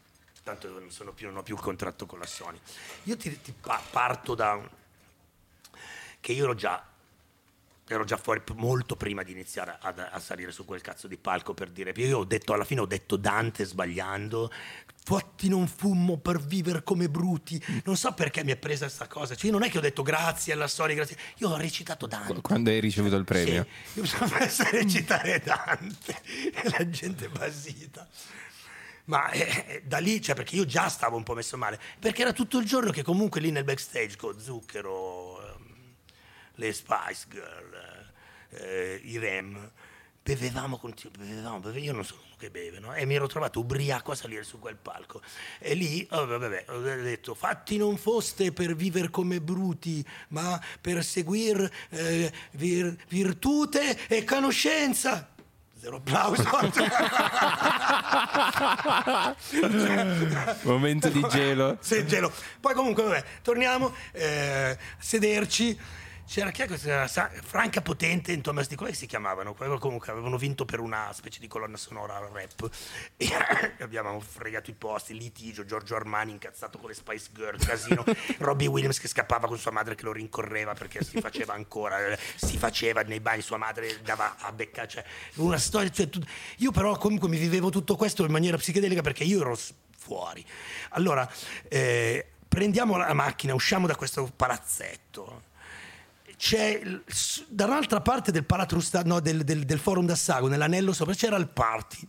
tanto non, sono più, non ho più il contratto con la Sony. Io ti, ti pa- parto da che io ero già, ero già fuori molto prima di iniziare ad- a, salire su quel cazzo di palco per dire. Io ho detto, alla fine ho detto Dante sbagliando. Fatti non fummo per vivere come bruti. Non so perché mi è presa questa cosa. Cioè, io non è che ho detto grazie alla Sony, grazie. Io ho recitato Dante. Qu- Quando hai ricevuto il premio? Sì, io mi sono messo a recitare Dante e la gente basita. Ma eh, da lì, cioè, perché io già stavo un po' messo male, perché era tutto il giorno che comunque lì nel backstage con Zucchero, ehm, le Spice Girl, eh, i Rem, bevevamo, continu- bevevamo, bevevamo, io non sono uno che beve, no? E mi ero trovato ubriaco a salire su quel palco. E lì, oh, vabbè, ho detto, fatti non foste per vivere come bruti, ma per seguire eh, vir- virtute e conoscenza. Zero applauso. Momento di gelo. Sì, gelo. Poi comunque, vabbè, torniamo eh, a sederci. C'era chi è Sa- Franca Potente e Thomas di come si chiamavano? Quello Comunque avevano vinto per una specie di colonna sonora rap e abbiamo fregato i posti, litigio, Giorgio Armani incazzato con le Spice Girl, casino, Robbie Williams che scappava con sua madre che lo rincorreva perché si faceva ancora, si faceva nei bagni, sua madre dava a beccare, cioè una storia, cioè, tut- io però comunque mi vivevo tutto questo in maniera psichedelica perché io ero fuori. Allora, eh, prendiamo la macchina, usciamo da questo palazzetto. C'è dall'altra parte del Palatrusta, no, del, del- del forum d'Assago, nell'anello sopra, c'era il party.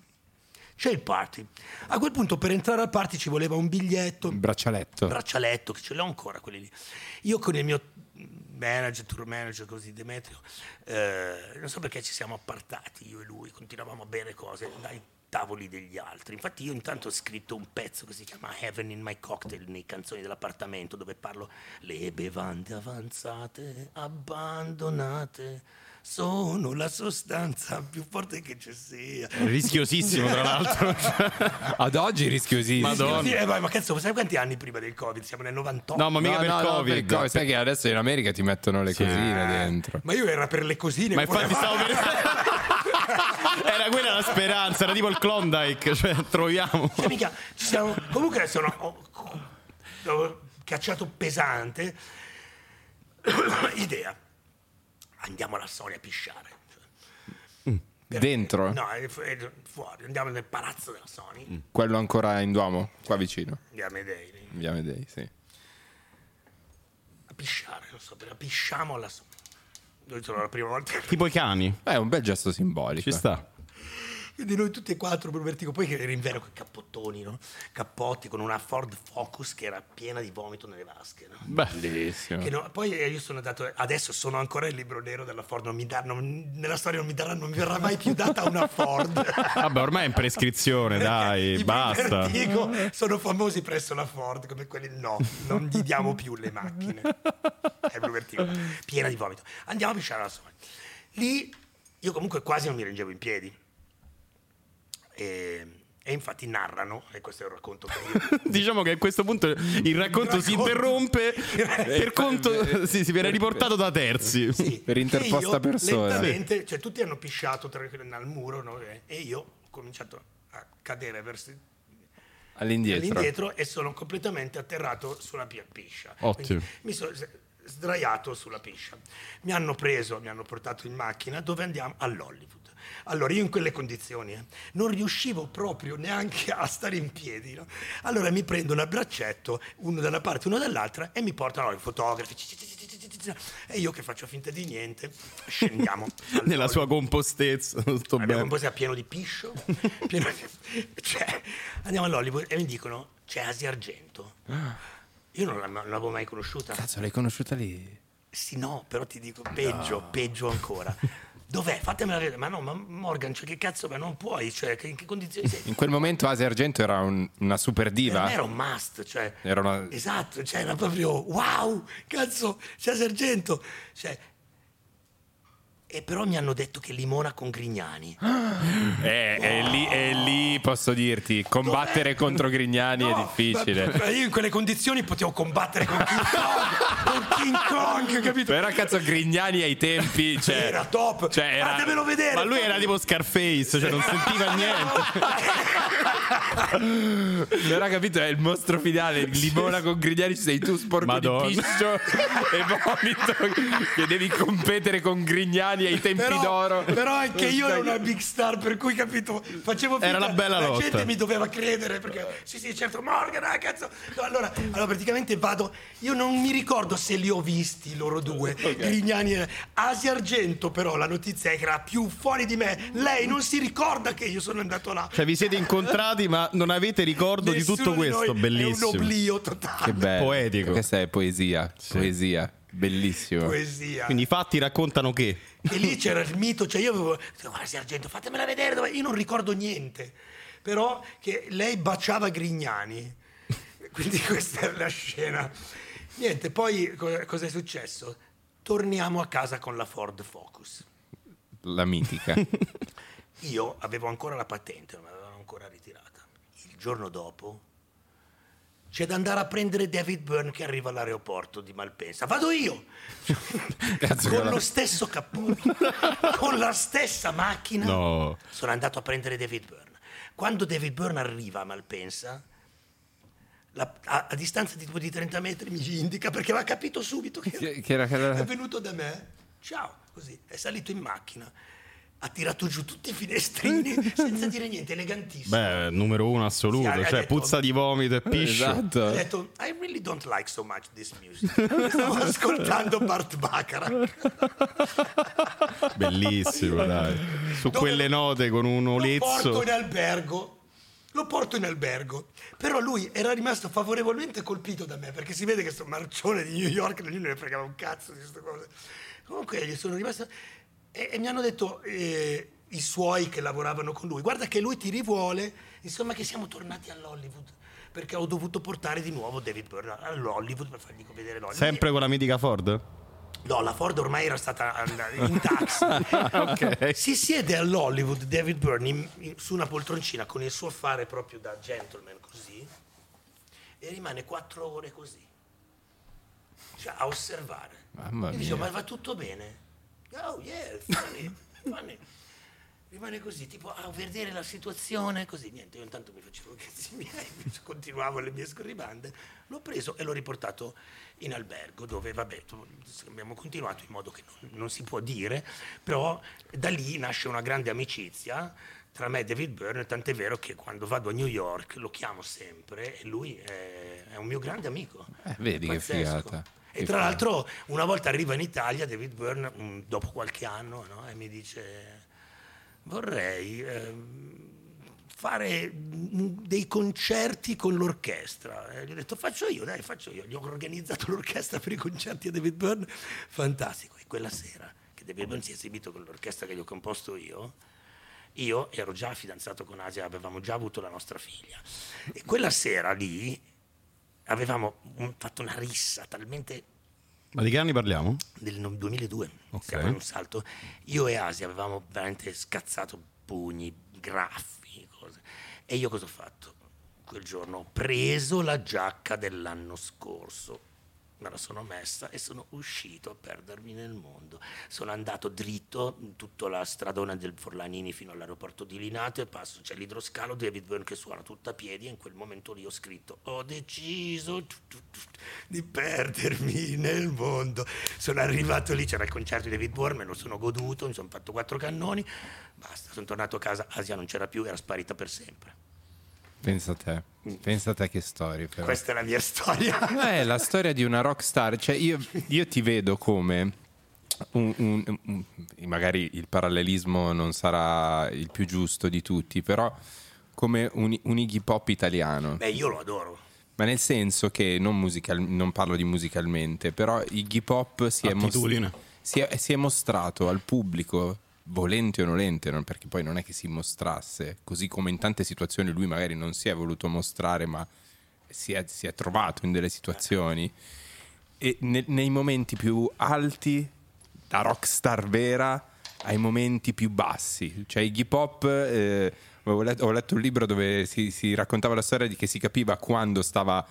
C'è il party. A quel punto per entrare al party ci voleva un biglietto, Un braccialetto. braccialetto, che ce l'ho ancora quelli lì. Io con il mio manager, tour manager così, Demetrio, eh, non so perché ci siamo appartati io e lui, continuavamo a bere cose dai tavoli degli altri. Infatti io intanto ho scritto un pezzo che si chiama Heaven in My Cocktail nei canzoni dell'appartamento dove parlo le bevande avanzate, abbandonate. Sono la sostanza più forte che ci sia. Rischiosissimo, tra l'altro. Ad oggi rischiosissimo. Madonna. Sì, eh, ma ma cazzo, sai quanti anni prima del Covid? Siamo nel 98. No, ma mica No, per no, no, COVID. per il Covid. Sai che adesso in America ti mettono le cosine dentro. Ma io era per le cosine. Ma poi- infatti stavo per... era quella la speranza, era tipo il Klondike, cioè troviamo. Cioè, mica, ci siamo, comunque adesso no, ho, ho cacciato pesante. Idea. Andiamo alla Sony a pisciare. Cioè, Dentro? No, fuori. Andiamo nel palazzo della Sony. Quello ancora in Duomo, qua vicino. Andiamo a vedere. Via Medei, sì. A pisciare, non so, perché pisciamo alla Sony. Noi sono la prima volta. Tipo i cani. È un bel gesto simbolico. Ci sta. Quindi noi tutti e quattro per vertigo, poi che era in vero con cappottoni, no? Cappotti con una Ford Focus che era piena di vomito nelle vasche, no? Bellissimo. Che no- poi eh, io sono andato, adesso sono ancora il libro nero della Ford, non mi non- nella storia non mi, darà, non mi verrà mai più data una Ford. Vabbè, ormai è in prescrizione, dai, I basta. Vertigo sono famosi presso la Ford, come quelli no, non gli diamo più le macchine. È Blue Vertigo, piena di vomito. Andiamo a pisciare alla Sony. Lì io comunque quasi non mi reggevo in piedi. E, e infatti narrano, e questo è un racconto che io Diciamo che a questo punto il racconto si racconto- interrompe per conto sì, si viene riportato da terzi. Sì, Per interposta io persona. Lentamente, cioè tutti hanno pisciato tra- al muro no? E- io ho cominciato a cadere verso All'indietro. all'indietro e sono completamente atterrato sulla pia piscia. Ottimo. Quindi mi sono sdraiato sulla piscia. Mi hanno preso, mi hanno portato in macchina dove andiamo all'Hollywood. Allora io in quelle condizioni eh, non riuscivo proprio neanche a stare in piedi. no? Allora mi prendono a braccetto, uno da una parte, uno dall'altra, e mi portano i fotografi. E io che faccio finta di niente, scendiamo. Nella sua compostezza, tutto Abbiamo un bene. po' pieno di piscio, pieno di- cioè, andiamo all'Hollywood e mi dicono c'è Asia Argento. Io non, non l'avevo mai conosciuta. Cazzo, l'hai conosciuta lì? Sì, no, però ti dico peggio, peggio ancora. Dov'è? Fatemela vedere. Ma no, ma Morgan, cioè, che cazzo, ma non puoi, cioè, che- in che condizioni sei? In quel momento Asia Argento era un- una super Per diva. era un must, cioè, Era una- esatto, cioè, era proprio wow, cazzo, c'è Sergento, cioè, E però mi hanno detto che limona con Grignani. Eh, e lì, e lì posso dirti, combattere Dov'è? contro Grignani è No, difficile. ma- ma io in quelle condizioni potevo combattere con King Kong, con King Kong, capito? Però cazzo Grignani ai tempi, cioè, era top. cioè, era- Fatemelo vedere. Ma lui era tipo Scarface, cioè non sentiva niente. Però capito, è il mostro finale, limona con Grignani, sei tu sporco Madonna. di piscio e vomito che devi competere con Grignani ai tempi Però, d'oro. però anche io ero una big star, per cui capito, facevo finta, Era una bella la lotta. gente mi doveva credere perché sì sì certo Morgan, ah, cazzo. No, allora, allora praticamente vado, io non mi ricordo se li ho visti loro due, Grignani e Asia Argento, però la notizia è che era più fuori di me. Lei non si ricorda che io sono andato là. Cioè vi siete incontrati ma non avete ricordo di tutto questo, bellissimo. È un oblio totale. Che bello. Poetico. Questa è poesia, poesia, bellissimo. Poesia. Quindi i fatti raccontano che E lì c'era il mito, cioè io avevo guarda Sergento, fatemela vedere, dove... io non ricordo niente, però che lei baciava Grignani, quindi questa è la scena. Niente, poi co- cosa è successo? Torniamo a casa con la Ford Focus. La mitica. Io avevo ancora la patente, non l'avevano ancora ritirata. Il giorno dopo c'è da andare a prendere David Byrne che arriva all'aeroporto di Malpensa. Vado io! Cazzo, con lo stesso cappotto, con la stessa macchina. No. Sono andato a prendere David Byrne. Quando David Byrne arriva a Malpensa, la- a, a distanza di tipo di 30 metri mi indica perché aveva capito subito che, Che- che era- che era- è venuto da me. Ciao, così, è salito in macchina. Ha tirato giù tutti i finestrini senza dire niente, elegantissimo. Beh, numero uno assoluto, Sì, ha cioè detto- puzza di vomito e piscio. Ha Esatto. detto, I really don't like so much this music. Stavo ascoltando Bart Baccarat. Bellissimo, dai. Su Dove- quelle note con un Lo porto olezzo. in albergo. Lo porto in albergo. Però lui era rimasto favorevolmente colpito da me, perché si vede che sto marcione di New York, non ne fregava un cazzo di queste cose. Comunque gli sono rimasto... E, e mi hanno detto eh, i suoi che lavoravano con lui, guarda che lui ti rivuole, insomma che siamo tornati all'Hollywood. Perché ho dovuto portare di nuovo David Byrne all'Hollywood per fargli vedere l'Hollywood. Sempre con la mitica Ford? No, la Ford ormai era stata in taxi. Ok. Si siede all'Hollywood David Byrne in- in- su una poltroncina con il suo fare proprio da gentleman così e rimane quattro ore così. Cioè, a osservare. Mamma Io dicevo, mia. ma va tutto bene? Oh yeah, funny, funny. Rimane così, tipo a vedere la situazione, così niente. Io intanto mi facevo cazzi miei, continuavo le mie scorribande. L'ho preso e l'ho riportato in albergo, dove vabbè, abbiamo continuato in modo che non, non si può dire, però da lì nasce una grande amicizia tra me e David Byrne, tant'è vero che quando vado a New York lo chiamo sempre e lui è, è un mio grande amico. Eh, vedi che Pazzesco. figata. E tra l'altro una volta arriva in Italia David Byrne, mm, dopo qualche anno, no? e mi dice vorrei ehm, fare mm, dei concerti con l'orchestra. E gli ho detto faccio io, dai, faccio io. Gli ho organizzato l'orchestra per i concerti a David Byrne, fantastico. E quella sera che David Byrne si è esibito con l'orchestra che gli ho composto io, io ero già fidanzato con Asia, avevamo già avuto la nostra figlia. E quella sera lì avevamo mm, fatto una rissa talmente Ma di che anni parliamo? no- 2002, Ok. siamo in un salto. Io e Asia avevamo veramente scazzato pugni, graffi, cose. E io cosa ho fatto? Quel giorno ho preso la giacca dell'anno scorso, me la sono messa e sono uscito a perdermi nel mondo. Sono andato dritto in tutta la stradona del Forlanini fino all'aeroporto di Linate e passo, c'è l'idroscalo David Byrne che suona tutto a piedi e in quel momento lì ho scritto ho deciso di perdermi nel mondo. Sono arrivato lì, c'era il concerto di David Byrne, me lo sono goduto, mi sono fatto quattro cannoni, basta, sono tornato a casa, Asia non c'era più, era sparita per sempre. Pensa a te, pensa a te che storia. Però. Questa è la mia storia. È la storia di una rockstar. Cioè, io, io ti vedo come. un- un- un- magari il parallelismo non sarà il più giusto di tutti, però come un, un Iggy Pop italiano. Beh, io lo adoro. Ma nel senso che non, musical- non parlo di musicalmente, però Iggy Pop si è, mos- si è- si è mostrato al pubblico, volente o nolente, non- perché poi non è che si mostrasse, così come in tante situazioni lui magari non si è voluto mostrare, ma si è, si è trovato in delle situazioni. E ne- nei momenti più alti, da rockstar vera, ai momenti più bassi. Cioè Iggy Pop, eh, avevo letto, ho letto un libro dove si, si raccontava la storia di che si capiva quando stava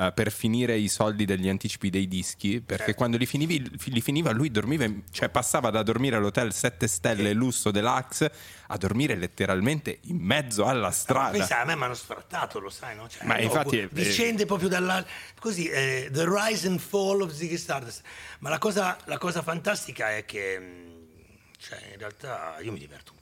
eh, per finire i soldi degli anticipi dei dischi, perché Certo. quando li, finivi, li finiva lui dormiva, in- cioè passava da dormire all'hotel 7 stelle lusso deluxe a dormire letteralmente in mezzo alla strada. Pensa, a me mi hanno sfrattato, lo sai, no? Cioè, Ma io- infatti è- discende proprio dalla così eh, The Rise and Fall of Ziggy Stardust. Ma la cosa, la cosa fantastica è che mh, cioè, in realtà io mi diverto.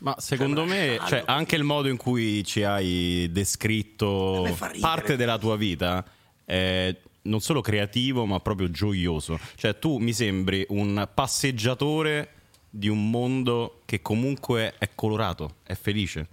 Ma secondo me, cioè, anche il modo in cui ci hai descritto parte della tua vita è non solo creativo, ma proprio gioioso. Cioè, tu mi sembri un passeggiatore di un mondo che comunque è colorato, è felice.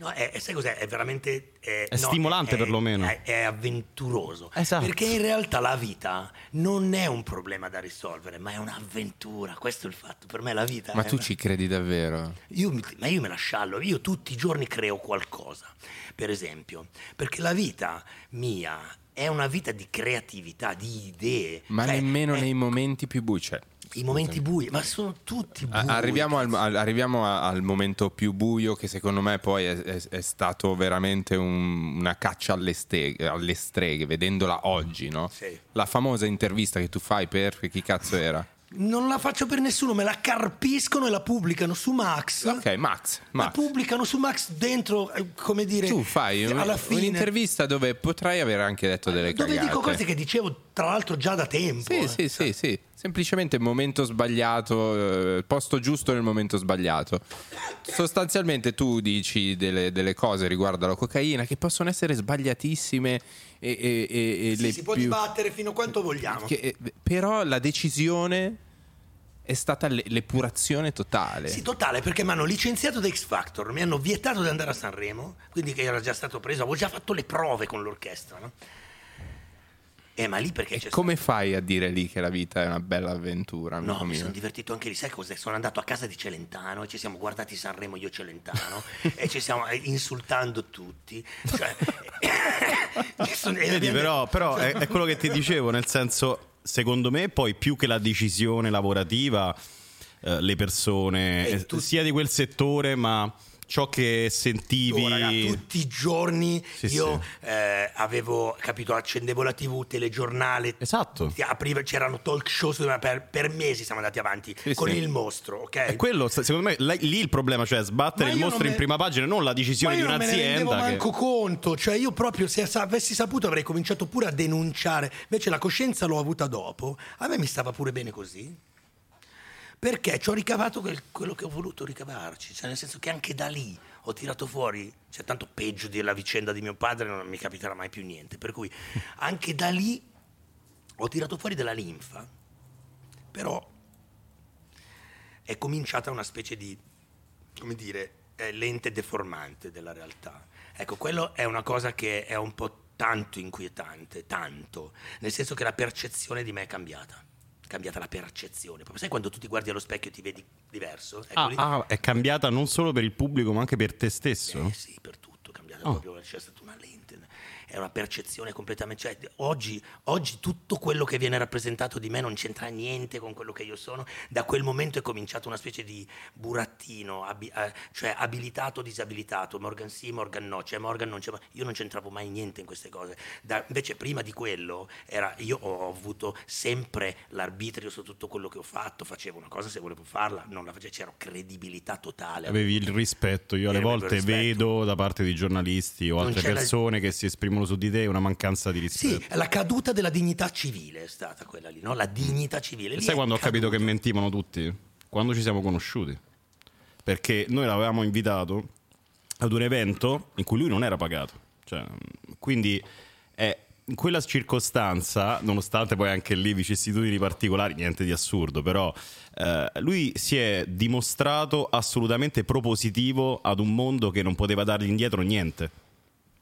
No, è, è- sai cos'è? È veramente... È, È stimolante, è- perlomeno. È, è avventuroso. Esatto. Perché in realtà la vita non è un problema da risolvere, ma è un'avventura. Questo è il fatto. Per me la vita Ma è tu una- ci credi davvero? Io, ma io me la sciallo, io tutti i giorni creo qualcosa, per esempio, perché la vita mia è una vita di creatività, di idee. Ma Cioè, nemmeno è- nei momenti più bui. Cioè, I momenti bui, ma sono tutti bui. Arriviamo, al, al- arriviamo al momento più buio che secondo me poi è, è- è stato veramente un- una caccia alle, streghe, alle streghe, vedendola oggi, no? Sì. La famosa intervista che tu fai per chi cazzo era? Non la faccio per nessuno, me la carpiscono e la pubblicano su Max. Ok, Max. La Max. pubblicano su Max dentro, eh, come dire, Tu fai un- fine, un'intervista dove potrai aver anche detto delle dove cagate. dico cose che dicevo tra l'altro già da tempo. Sì, eh. sì, sì, sì. Semplicemente momento sbagliato, eh, posto giusto nel momento sbagliato. Sostanzialmente tu dici delle, delle cose riguardo alla cocaina che possono essere sbagliatissime e, e- e- Sì, si può più... dibattere fino a quanto vogliamo. che- eh, però la decisione è stata l'e- l'epurazione totale. Sì, totale, perché mi hanno licenziato da X Factor, mi hanno vietato di andare a Sanremo, quindi che era già stato preso, avevo già fatto le prove con l'orchestra, no? Eh, ma lì perché E c'è come fai a dire lì che la vita è una bella avventura? stato... No, amico mi mio? sono divertito anche lì, sai cos'è? Sono andato a casa di Celentano e ci siamo guardati Sanremo io Celentano e ci stiamo eh, insultando tutti. Cioè, ci sono- e Vedi, però, però è, è quello che ti dicevo, nel senso, secondo me, poi più che la decisione lavorativa, eh, le persone, eh, tu- sia di quel settore, ma ciò che sentivi. Oh, raga, tutti i giorni Sì, io sì. eh, avevo capito accendevo la tv telegiornale Esatto. apriva- c'erano talk show per, per mesi siamo andati avanti Sì, con il mostro ok È quello, secondo me, lì il problema, cioè sbattere Ma il mostro in me- prima pagina, non la decisione ma di io non me ne rendevo un'azienda. manco Che... conto cioè io proprio se avessi saputo avrei cominciato pure a denunciare invece la coscienza l'ho avuta dopo a me mi stava pure bene così perché ci ho ricavato quel- quello che ho voluto ricavarci cioè nel senso che anche da lì ho tirato fuori cioè tanto peggio della vicenda di mio padre non mi capiterà mai più niente per cui anche da lì ho tirato fuori della linfa però è cominciata una specie di come dire, eh, lente deformante della realtà. Ecco, quello è una cosa che è un po' tanto inquietante, tanto, nel senso che la percezione di me è cambiata. Cambiata la percezione. Proprio sai quando tu ti guardi allo specchio e ti vedi diverso? Ecco Ah, ah, è cambiata non solo per il pubblico, ma anche per te stesso. eh sì, per tutto, è cambiata Oh. proprio, c'è stata una lente, è una percezione completamente... Cioè, oggi, oggi tutto quello che viene rappresentato di me non c'entra niente con quello che io sono. Da quel momento è cominciato una specie di burattino, abi- eh, cioè abilitato, disabilitato, Morgan sì, Morgan no, cioè Morgan non c'è... Io non c'entravo mai niente in queste cose. Da- invece prima di quello era, io ho avuto sempre l'arbitrio su tutto quello che ho fatto, facevo una cosa se volevo farla, non la facevo, c'era credibilità totale. Avevi il rispetto. Io alle volte vedo da parte di giornalisti o altre persone che si esprimono su di te una mancanza di rispetto. Sì, la caduta della dignità civile è stata quella lì, no? La dignità civile. Lì sai quando ho capito che caduta. mentivano tutti? Quando ci siamo conosciuti. Perché noi l'avevamo invitato ad un evento in cui lui non era pagato. Cioè, quindi è in quella circostanza, nonostante poi anche lì vicissitudini particolari, niente di assurdo, però eh, lui si è dimostrato assolutamente propositivo ad un mondo che non poteva dargli indietro niente.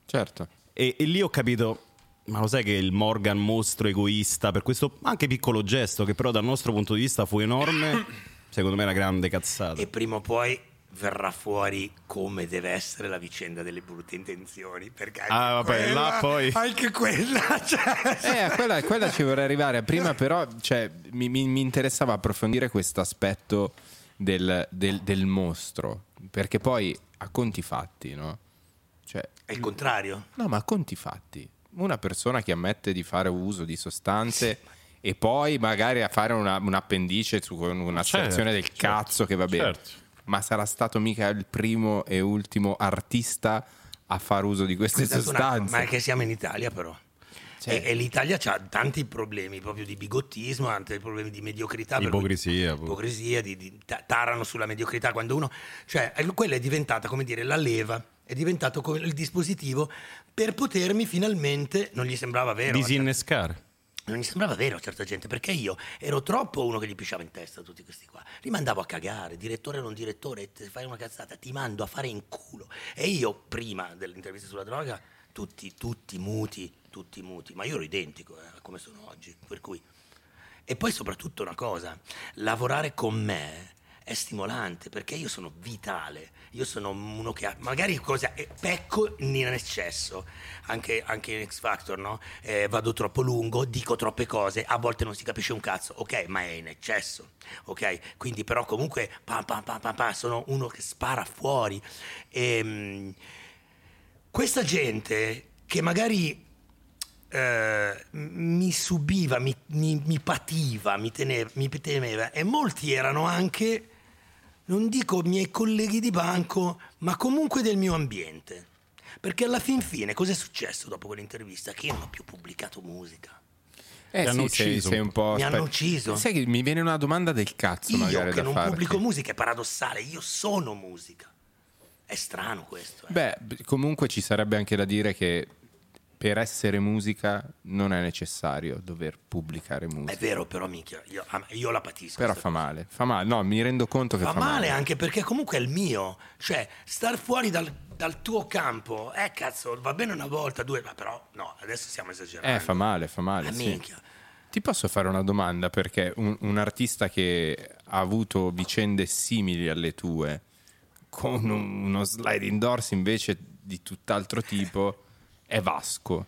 Certo. E, e lì ho capito, ma lo sai che il Morgan mostro egoista, per questo anche piccolo gesto, che però dal nostro punto di vista fu enorme, secondo me è una grande cazzata. E prima o poi verrà fuori come deve essere la vicenda delle brutte intenzioni. Perché anche Ah, vabbè, quella- là poi- Anche quella, cioè, Eh, a quella, a quella ci vorrei arrivare. Prima, però, cioè, mi, mi- mi interessava approfondire questo aspetto del, del- del mostro. Perché poi a conti fatti, no? È il contrario. no, ma conti fatti. Una persona che ammette di fare uso di sostanze e poi magari a fare una- un appendice su una Certo, situazione del certo, cazzo che va bene. certo. Ma sarà stato mica il primo e ultimo artista a far uso di queste attimo, sostanze. Ma è che siamo in Italia, però. Cioè- E, e l'Italia ha tanti problemi proprio di bigottismo, tanti problemi di mediocrità. per cui- Ipocrisia, ipocrisia, di, di- ta- tarano sulla mediocrità. Quando uno, cioè, è- quella è diventata come dire la leva, è diventato come il dispositivo per potermi finalmente. Non gli sembrava vero. Disinnescare. Non gli sembrava vero a certa gente, perché io ero troppo uno che gli pisciava in testa tutti questi qua. Li mandavo a cagare, direttore o non direttore, te fai una cazzata, ti mando a fare in culo. E io, prima dell'intervista sulla droga, tutti, tutti muti, tutti muti, ma io ero identico eh, a come sono oggi, per cui... E poi soprattutto una cosa, lavorare con me è stimolante perché io sono vitale, io sono uno che ha, magari cosa, eh, pecco in eccesso, anche, anche in X Factor, no? Eh, vado troppo lungo, dico troppe cose, a volte non si capisce un cazzo, ok, ma è in eccesso, ok? Quindi però comunque pam, pam, pam, sono uno che spara fuori. Ehm, questa gente che magari eh, mi subiva, mi, mi- mi pativa, mi teneva, mi temeva e molti erano anche, non dico miei colleghi di banco, ma comunque del mio ambiente. Perché alla fin fine cosa è successo dopo quell'intervista? Che io non ho più pubblicato musica. Eh Ti hanno sì, ucciso sei un un po'. Mi hanno ucciso. Sai che mi viene una domanda del cazzo Io magari che da non farti. pubblico musica è paradossale, io sono musica. È strano questo. eh. Beh, comunque ci sarebbe anche da dire che per essere musica non è necessario dover pubblicare musica. È vero, però minchia, io, io la patisco. Però fa male, fa male. No, mi rendo conto che Fa fa, male anche perché comunque è il mio. Cioè, star fuori dal, dal tuo campo, eh cazzo, va bene una volta, due, ma però no, adesso stiamo esagerando. Eh, fa male, fa male. Ah, sì. minchia. Ti posso fare una domanda? Perché un, un artista che ha avuto vicende simili alle tue, con un- uno sliding doors invece di tutt'altro tipo, è Vasco.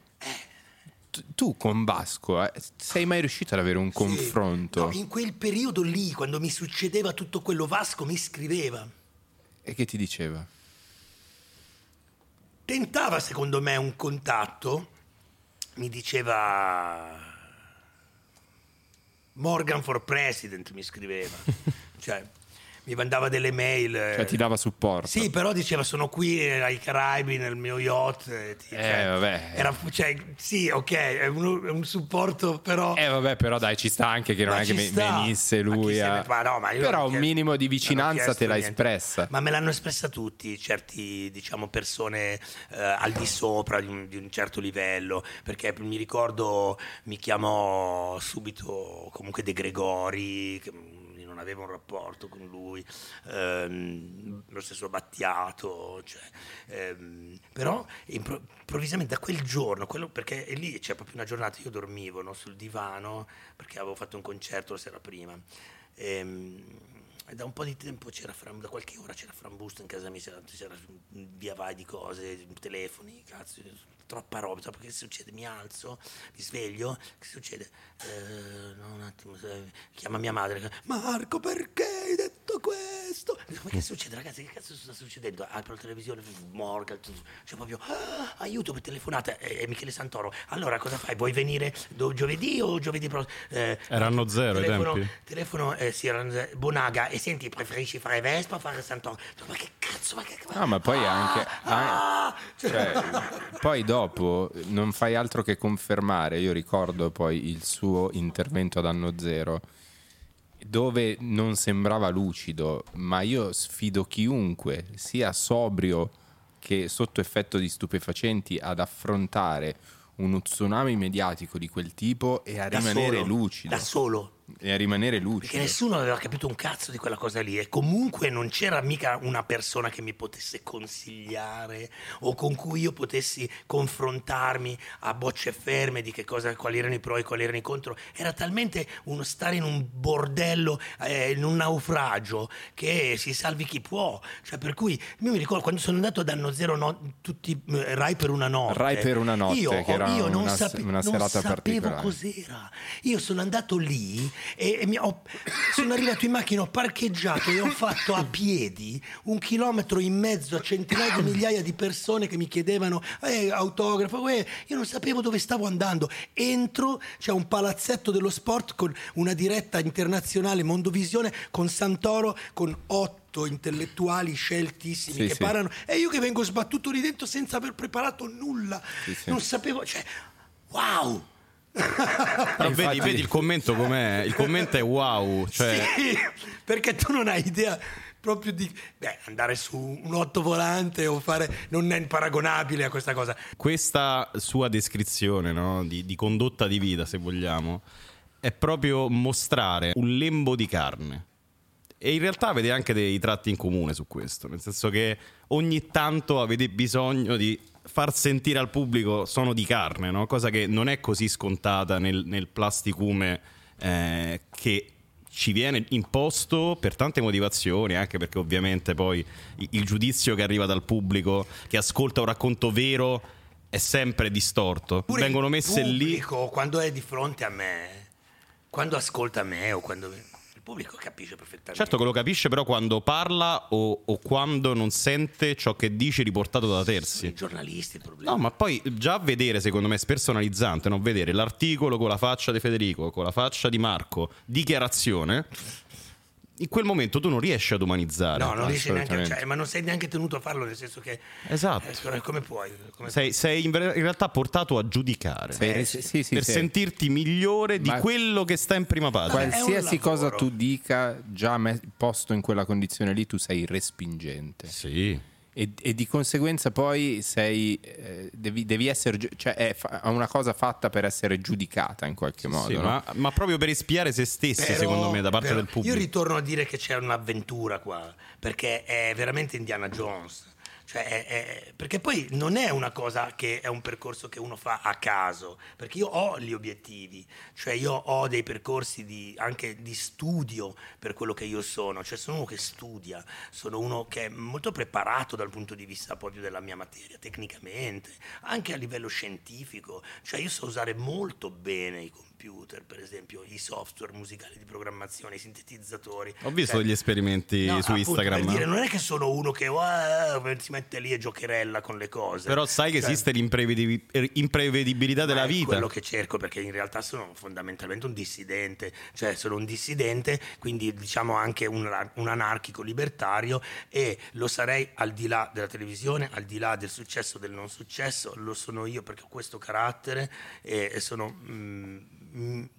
Tu, tu con Vasco eh, sei mai riuscito ad avere un confronto? No, in quel periodo lì, quando mi succedeva tutto quello, Vasco mi scriveva. E che ti diceva? Tentava, secondo me, un contatto. Mi diceva... Morgan for President mi scriveva. cioè, mi mandava delle mail. eh, Cioè ti dava supporto? Sì, però diceva sono qui ai Caraibi nel mio yacht. eh, Eh, vabbè. Era, cioè, sì, ok, è un, è un supporto, però... Eh vabbè, però dai, ci sta anche che non Ma è che sta. venisse Ma lui se a... ma no, ma Però un chiesto- minimo di vicinanza te l'hai niente. espressa. Ma me l'hanno espressa tutti, certi, diciamo, persone eh, al di sopra di un, di un certo livello, perché mi ricordo mi chiamò subito comunque De Gregori, che avevo un rapporto con lui, ehm, lo stesso Battiato, cioè, ehm, però impro- improvvisamente da quel giorno, quello, perché lì c'è proprio una giornata, io dormivo no, sul divano perché avevo fatto un concerto la sera prima. Ehm, da un po' di tempo c'era Fram, da qualche ora c'era Frambusto in casa mia, c'era, c'era via vai di cose, telefoni, cazzo, troppa roba, troppo che succede? Mi alzo, mi sveglio, che succede? Eh, no, un attimo, eh, chiama mia madre, Marco perché hai detto questo? Ma che succede ragazzi, che cazzo sta succedendo? Apro la televisione, Morgan, c'è proprio, ah, aiuto per telefonata, è Michele Santoro, allora cosa fai? Vuoi venire do- giovedì o giovedì prossimo? Eh, Erano zero telefono, tempi? telefono eh, sì, erano zero. Bonaga, e senti, preferisci fare Vespa o fare Santoro? Ma che cazzo, ma che Ah, ma poi anche... Ah! Cioè, poi dopo non fai altro che confermare. Io ricordo poi il suo intervento ad anno zero, dove non sembrava lucido, ma io sfido chiunque, sia sobrio che sotto effetto di stupefacenti, ad affrontare uno tsunami mediatico di quel tipo e a da rimanere solo, lucido. Da solo, e a rimanere Perché lucido. nessuno aveva capito un cazzo di quella cosa lì e comunque non c'era mica una persona che mi potesse consigliare o con cui io potessi confrontarmi a bocce ferme di che cosa, quali erano i pro e quali erano i contro. Era talmente uno stare in un bordello, eh, in un naufragio, che si salvi chi può. Cioè, per cui io mi ricordo quando sono andato da Anno Zero no, tutti eh, Rai per una notte. Rai per una notte, io, che era io non, una- sape- una non sapevo cos'era. Io sono andato lì e, e ho- sono arrivato in macchina, ho parcheggiato e ho fatto a piedi un chilometro in mezzo a centinaia di migliaia di persone che mi chiedevano eh, autografo. eh. Io non sapevo dove stavo andando. Entro, c'è un palazzetto dello sport con una diretta internazionale Mondovisione con Santoro con otto intellettuali sceltissimi Sì, che sì. parlano e io che vengo sbattuto lì dentro senza aver preparato nulla sì. non sapevo cioè wow Però infatti- vedi, vedi il commento com'è? Il commento è wow. Cioè, Sì, perché tu non hai idea proprio di beh, andare su un otto volante o fare non è paragonabile a questa cosa. questa sua descrizione no, di, di condotta di vita, se vogliamo, è proprio mostrare un lembo di carne. E in realtà avete anche dei tratti in comune su questo, nel senso che ogni tanto avete bisogno di far sentire al pubblico sono di carne, no? cosa che non è così scontata nel, nel plasticume eh, che ci viene imposto per tante motivazioni, anche perché ovviamente poi il giudizio che arriva dal pubblico che ascolta un racconto vero è sempre distorto. Pure Vengono il messe lì pubblico, quando è di fronte a me, quando ascolta me o quando il pubblico capisce perfettamente. Certo che lo capisce però quando parla o, o quando non sente ciò che dici riportato da i terzi. giornalisti il problema. No, ma poi già vedere, secondo me, è spersonalizzante, no? vedere l'articolo con la faccia di Federico, con la faccia di Marco, dichiarazione, in quel momento tu non riesci ad umanizzare. No, non riesci neanche, cioè, ma non sei neanche tenuto a farlo, nel senso che Esatto. eh, come puoi? Come Sei, sei in, ver- in realtà portato a giudicare. Sei- Eh, sì, sì, sì, per sì. sentirti migliore di Ma- quello che sta in prima pagina. un Qualsiasi cosa tu dica, già me- posto in quella condizione lì, tu sei respingente. Sì. E, e di conseguenza poi sei, eh, devi, devi essere, cioè è fa- una cosa fatta per essere giudicata in qualche modo. Sì, no? ma, ma proprio per espiare se stessi, Però- secondo me, da parte però del pubblico. Io ritorno a dire che c'è un'avventura qua, perché è veramente Indiana Jones. Cioè, è- è- perché poi non è una cosa che è un percorso che uno fa a caso, perché io ho gli obiettivi, cioè io ho dei percorsi di- anche di studio per quello che io sono, cioè sono uno che studia, sono uno che è molto preparato dal punto di vista proprio della mia materia, tecnicamente, anche a livello scientifico, cioè io so usare molto bene i computer, per esempio, i software musicali di programmazione, i sintetizzatori. Ho visto Cioè, degli esperimenti No, su appunto, Instagram. per dire, non è che sono uno che "Wow", si mette lì e giocherella con le cose. Però sai che Cioè, esiste l'imprevedi- l'imprevedibilità della ma è vita. quello che cerco perché in realtà sono fondamentalmente un dissidente, cioè sono un dissidente, quindi diciamo anche un, un anarchico libertario e lo sarei al di là della televisione, al di là del successo o del non successo, lo sono io perché ho questo carattere e, e sono mm,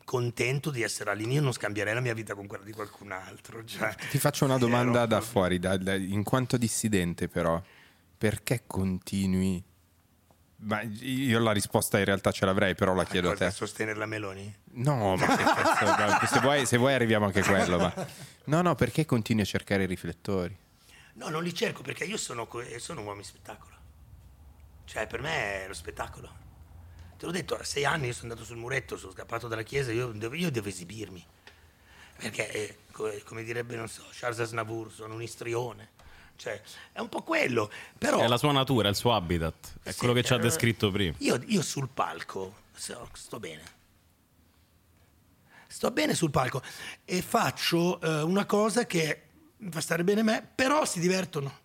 contento di essere all'inizio, io non scambierei la mia vita con quella di qualcun altro. cioè, Ti faccio una domanda da fuori, da- da- in quanto dissidente però, perché continui? Ma io la risposta in realtà ce l'avrei, però la chiedo a te. sostenere la Meloni? No, ma cazzo, se, vuoi, se vuoi arriviamo anche a quello. Ma... No, no, perché continui a cercare i riflettori? No, non li cerco perché io sono, sono un uomo di spettacolo. Cioè, per me è lo spettacolo. Te l'ho detto, a sei anni io sono andato sul muretto, sono scappato dalla chiesa, io devo, io devo esibirmi. Perché, eh, co- come direbbe, non so, Charles Aznavour, sono un istrione. Cioè, è un po' quello. Però, È la sua natura, è il suo habitat. È Sì, quello che ci ha eh, descritto prima. Io, io sul palco so- sto bene. Sto bene sul palco e faccio eh, una cosa che fa stare bene me, però si divertono.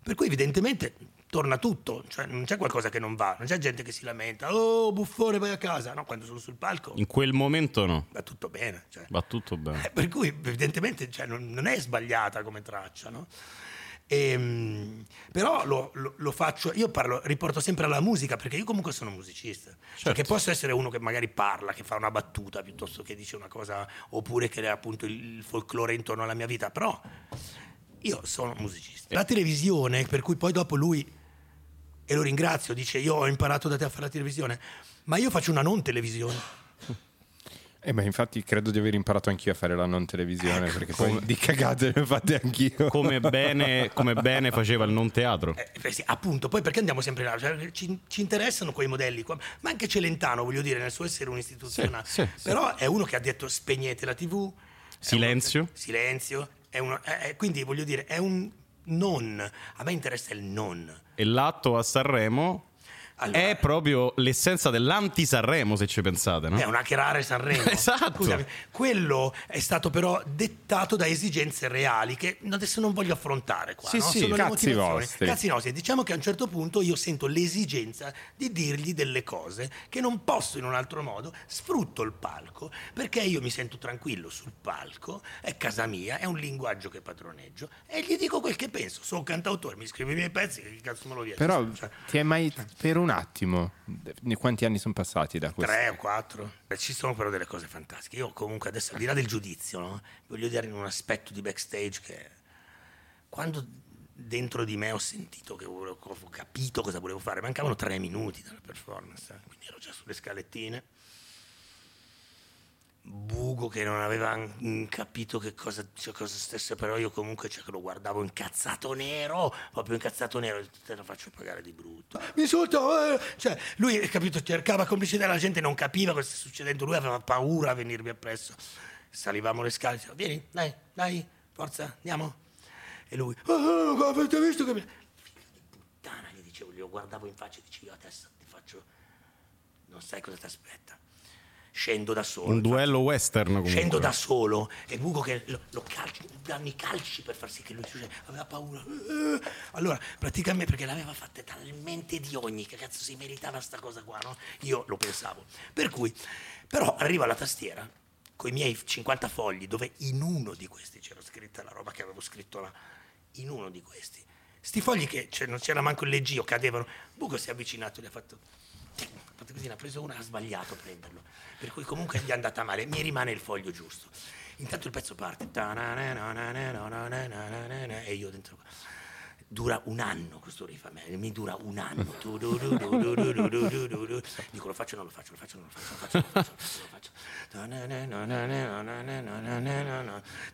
Per cui evidentemente torna tutto, cioè non c'è qualcosa che non va, non c'è gente che si lamenta, oh buffone vai a casa, no, quando sono sul palco In quel momento no. va tutto bene. cioè. Va tutto bene. Eh, per cui evidentemente cioè, non, non è sbagliata come traccia, no? Ehm, però lo, lo- lo faccio, io parlo, riporto sempre alla musica perché io comunque sono musicista, cioè Certo. che posso essere uno che magari parla, che fa una battuta piuttosto che dice una cosa, oppure che è appunto il folklore intorno alla mia vita, però io sono musicista. La televisione, per cui poi dopo lui, e lo ringrazio, dice io ho imparato da te a fare la televisione, ma io faccio una non televisione. Eh beh, infatti credo di aver imparato anch'io a fare la non televisione, perché poi di cagate ne ho fatte anch'io. Come bene, come bene faceva il non teatro. Eh, eh sì, appunto, poi perché andiamo sempre là? Cioè, ci, ci interessano quei modelli qua, ma anche Celentano, voglio dire, nel suo essere un istituzionale. Sì, sì, sì. Però è uno che ha detto spegnete la TV. è Silenzio. uno- silenzio. È uno, è- è- quindi voglio dire, è un non. A me interessa il non. E l'atto a Sanremo Allora- è proprio l'essenza dell'anti-Sanremo, se ci pensate, no? È un hackerare Sanremo. Esatto. Scusami, quello è stato però dettato da esigenze reali che adesso non voglio affrontare qua. Sì, no? sì, Sono le cazzi motivazioni. vostri. Cazzi nostri. Diciamo che a un certo punto io sento l'esigenza di dirgli delle cose che non posso in un altro modo. Sfrutto il palco perché io mi sento tranquillo sul palco, è casa mia, è un linguaggio che padroneggio e gli dico quel che penso. Sono un cantautore, mi scrivo i miei pezzi, che cazzo me lo viene? Però Cioè, ti è mai per un attimo, quanti anni sono passati da questo? Tre o quattro. Ci sono però delle cose fantastiche. Io comunque adesso, al di là del giudizio, no? voglio dire in un aspetto di backstage che quando dentro di me ho sentito che volevo- ho capito cosa volevo fare, mancavano tre minuti dalla performance, eh, quindi ero già sulle scalettine. Bugo che non aveva capito che cosa, cioè, cosa stesse, però io comunque cioè, lo guardavo incazzato nero, proprio incazzato nero, te lo faccio pagare di brutto. Mi insulto, eh! cioè lui capito, cercava complicità, la gente non capiva cosa stesse succedendo, lui aveva paura a venirmi appresso. Salivamo le scale, diceva, vieni, dai, dai, forza, andiamo. E lui, oh, avete visto che mi... Puttana, gli dicevo, glielo guardavo in faccia e dicevo, io adesso ti faccio, non sai cosa ti aspetta. Scendo da solo. Un duello western comunque. Scendo da solo e Bugo che lo, lo calci, danno i calci per far sì che lui cioè, aveva paura. Eh, Allora, praticamente perché l'aveva fatta talmente di ogni che cazzo si meritava sta cosa qua, no? Io lo pensavo. Per cui, però arriva la tastiera con i miei 50 fogli dove in uno di questi c'era scritta la roba che avevo scritto là. In uno di questi. Sti fogli che cioè, non c'era manco il leggio, cadevano. Bugo si è avvicinato, gli ha fatto fatto così, ne ha preso una, ha sbagliato a prenderlo. Per cui comunque gli è andata male, mi rimane il foglio giusto. Intanto il pezzo parte. E io dentro. Dura un anno questo me, mi dura un anno. Dico lo faccio, non lo faccio, lo faccio, non lo faccio, lo faccio, lo faccio, lo faccio.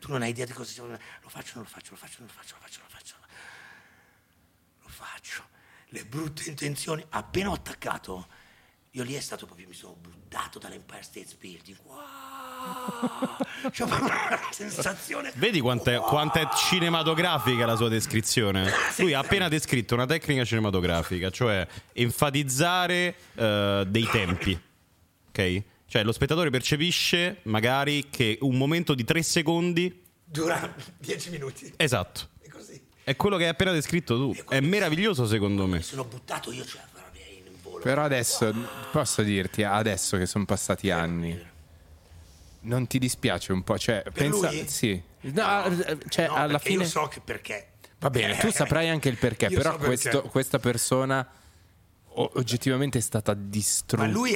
Tu non hai idea di cosa sia. Lo faccio, non lo faccio, lo faccio, non lo faccio, lo faccio, lo faccio. Lo faccio. Le brutte intenzioni. Appena ho attaccato, io lì è stato proprio, mi sono buttato dall'Empire State Building. Wow! C'ho proprio una sensazione. Vedi quanto è, quanto è cinematografica la sua descrizione? Lui ha appena descritto una tecnica cinematografica, cioè enfatizzare eh, dei tempi. Ok? Cioè lo spettatore percepisce magari che un momento di tre secondi. Dura dieci minuti. Esatto. È. È quello che hai appena descritto tu. È meraviglioso secondo me. Mi sono buttato io, cioè, in volo. Però adesso, posso dirti, adesso che sono passati anni, non ti dispiace un po'? Cioè, pensa... lui? Sì. No, eh, cioè, No, alla perché fine... Io so che perché. Va bene, tu saprai anche il perché, Io però so perché. questo- questa persona oggettivamente è stata distrutta, Ma lui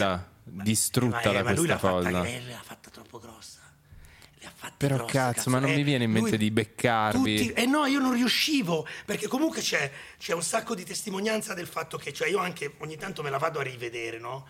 distrutta ma, da ma lui questa l'ha cosa. fatta, eh, l'ha fatta troppo grossa. Fatte Però grosse, cazzo, ma non eh, mi viene in mente lui- di beccarvi. tutti- eh no, io non riuscivo, perché comunque c'è, c'è un sacco di testimonianza del fatto che, cioè io anche ogni tanto me la vado a rivedere, no?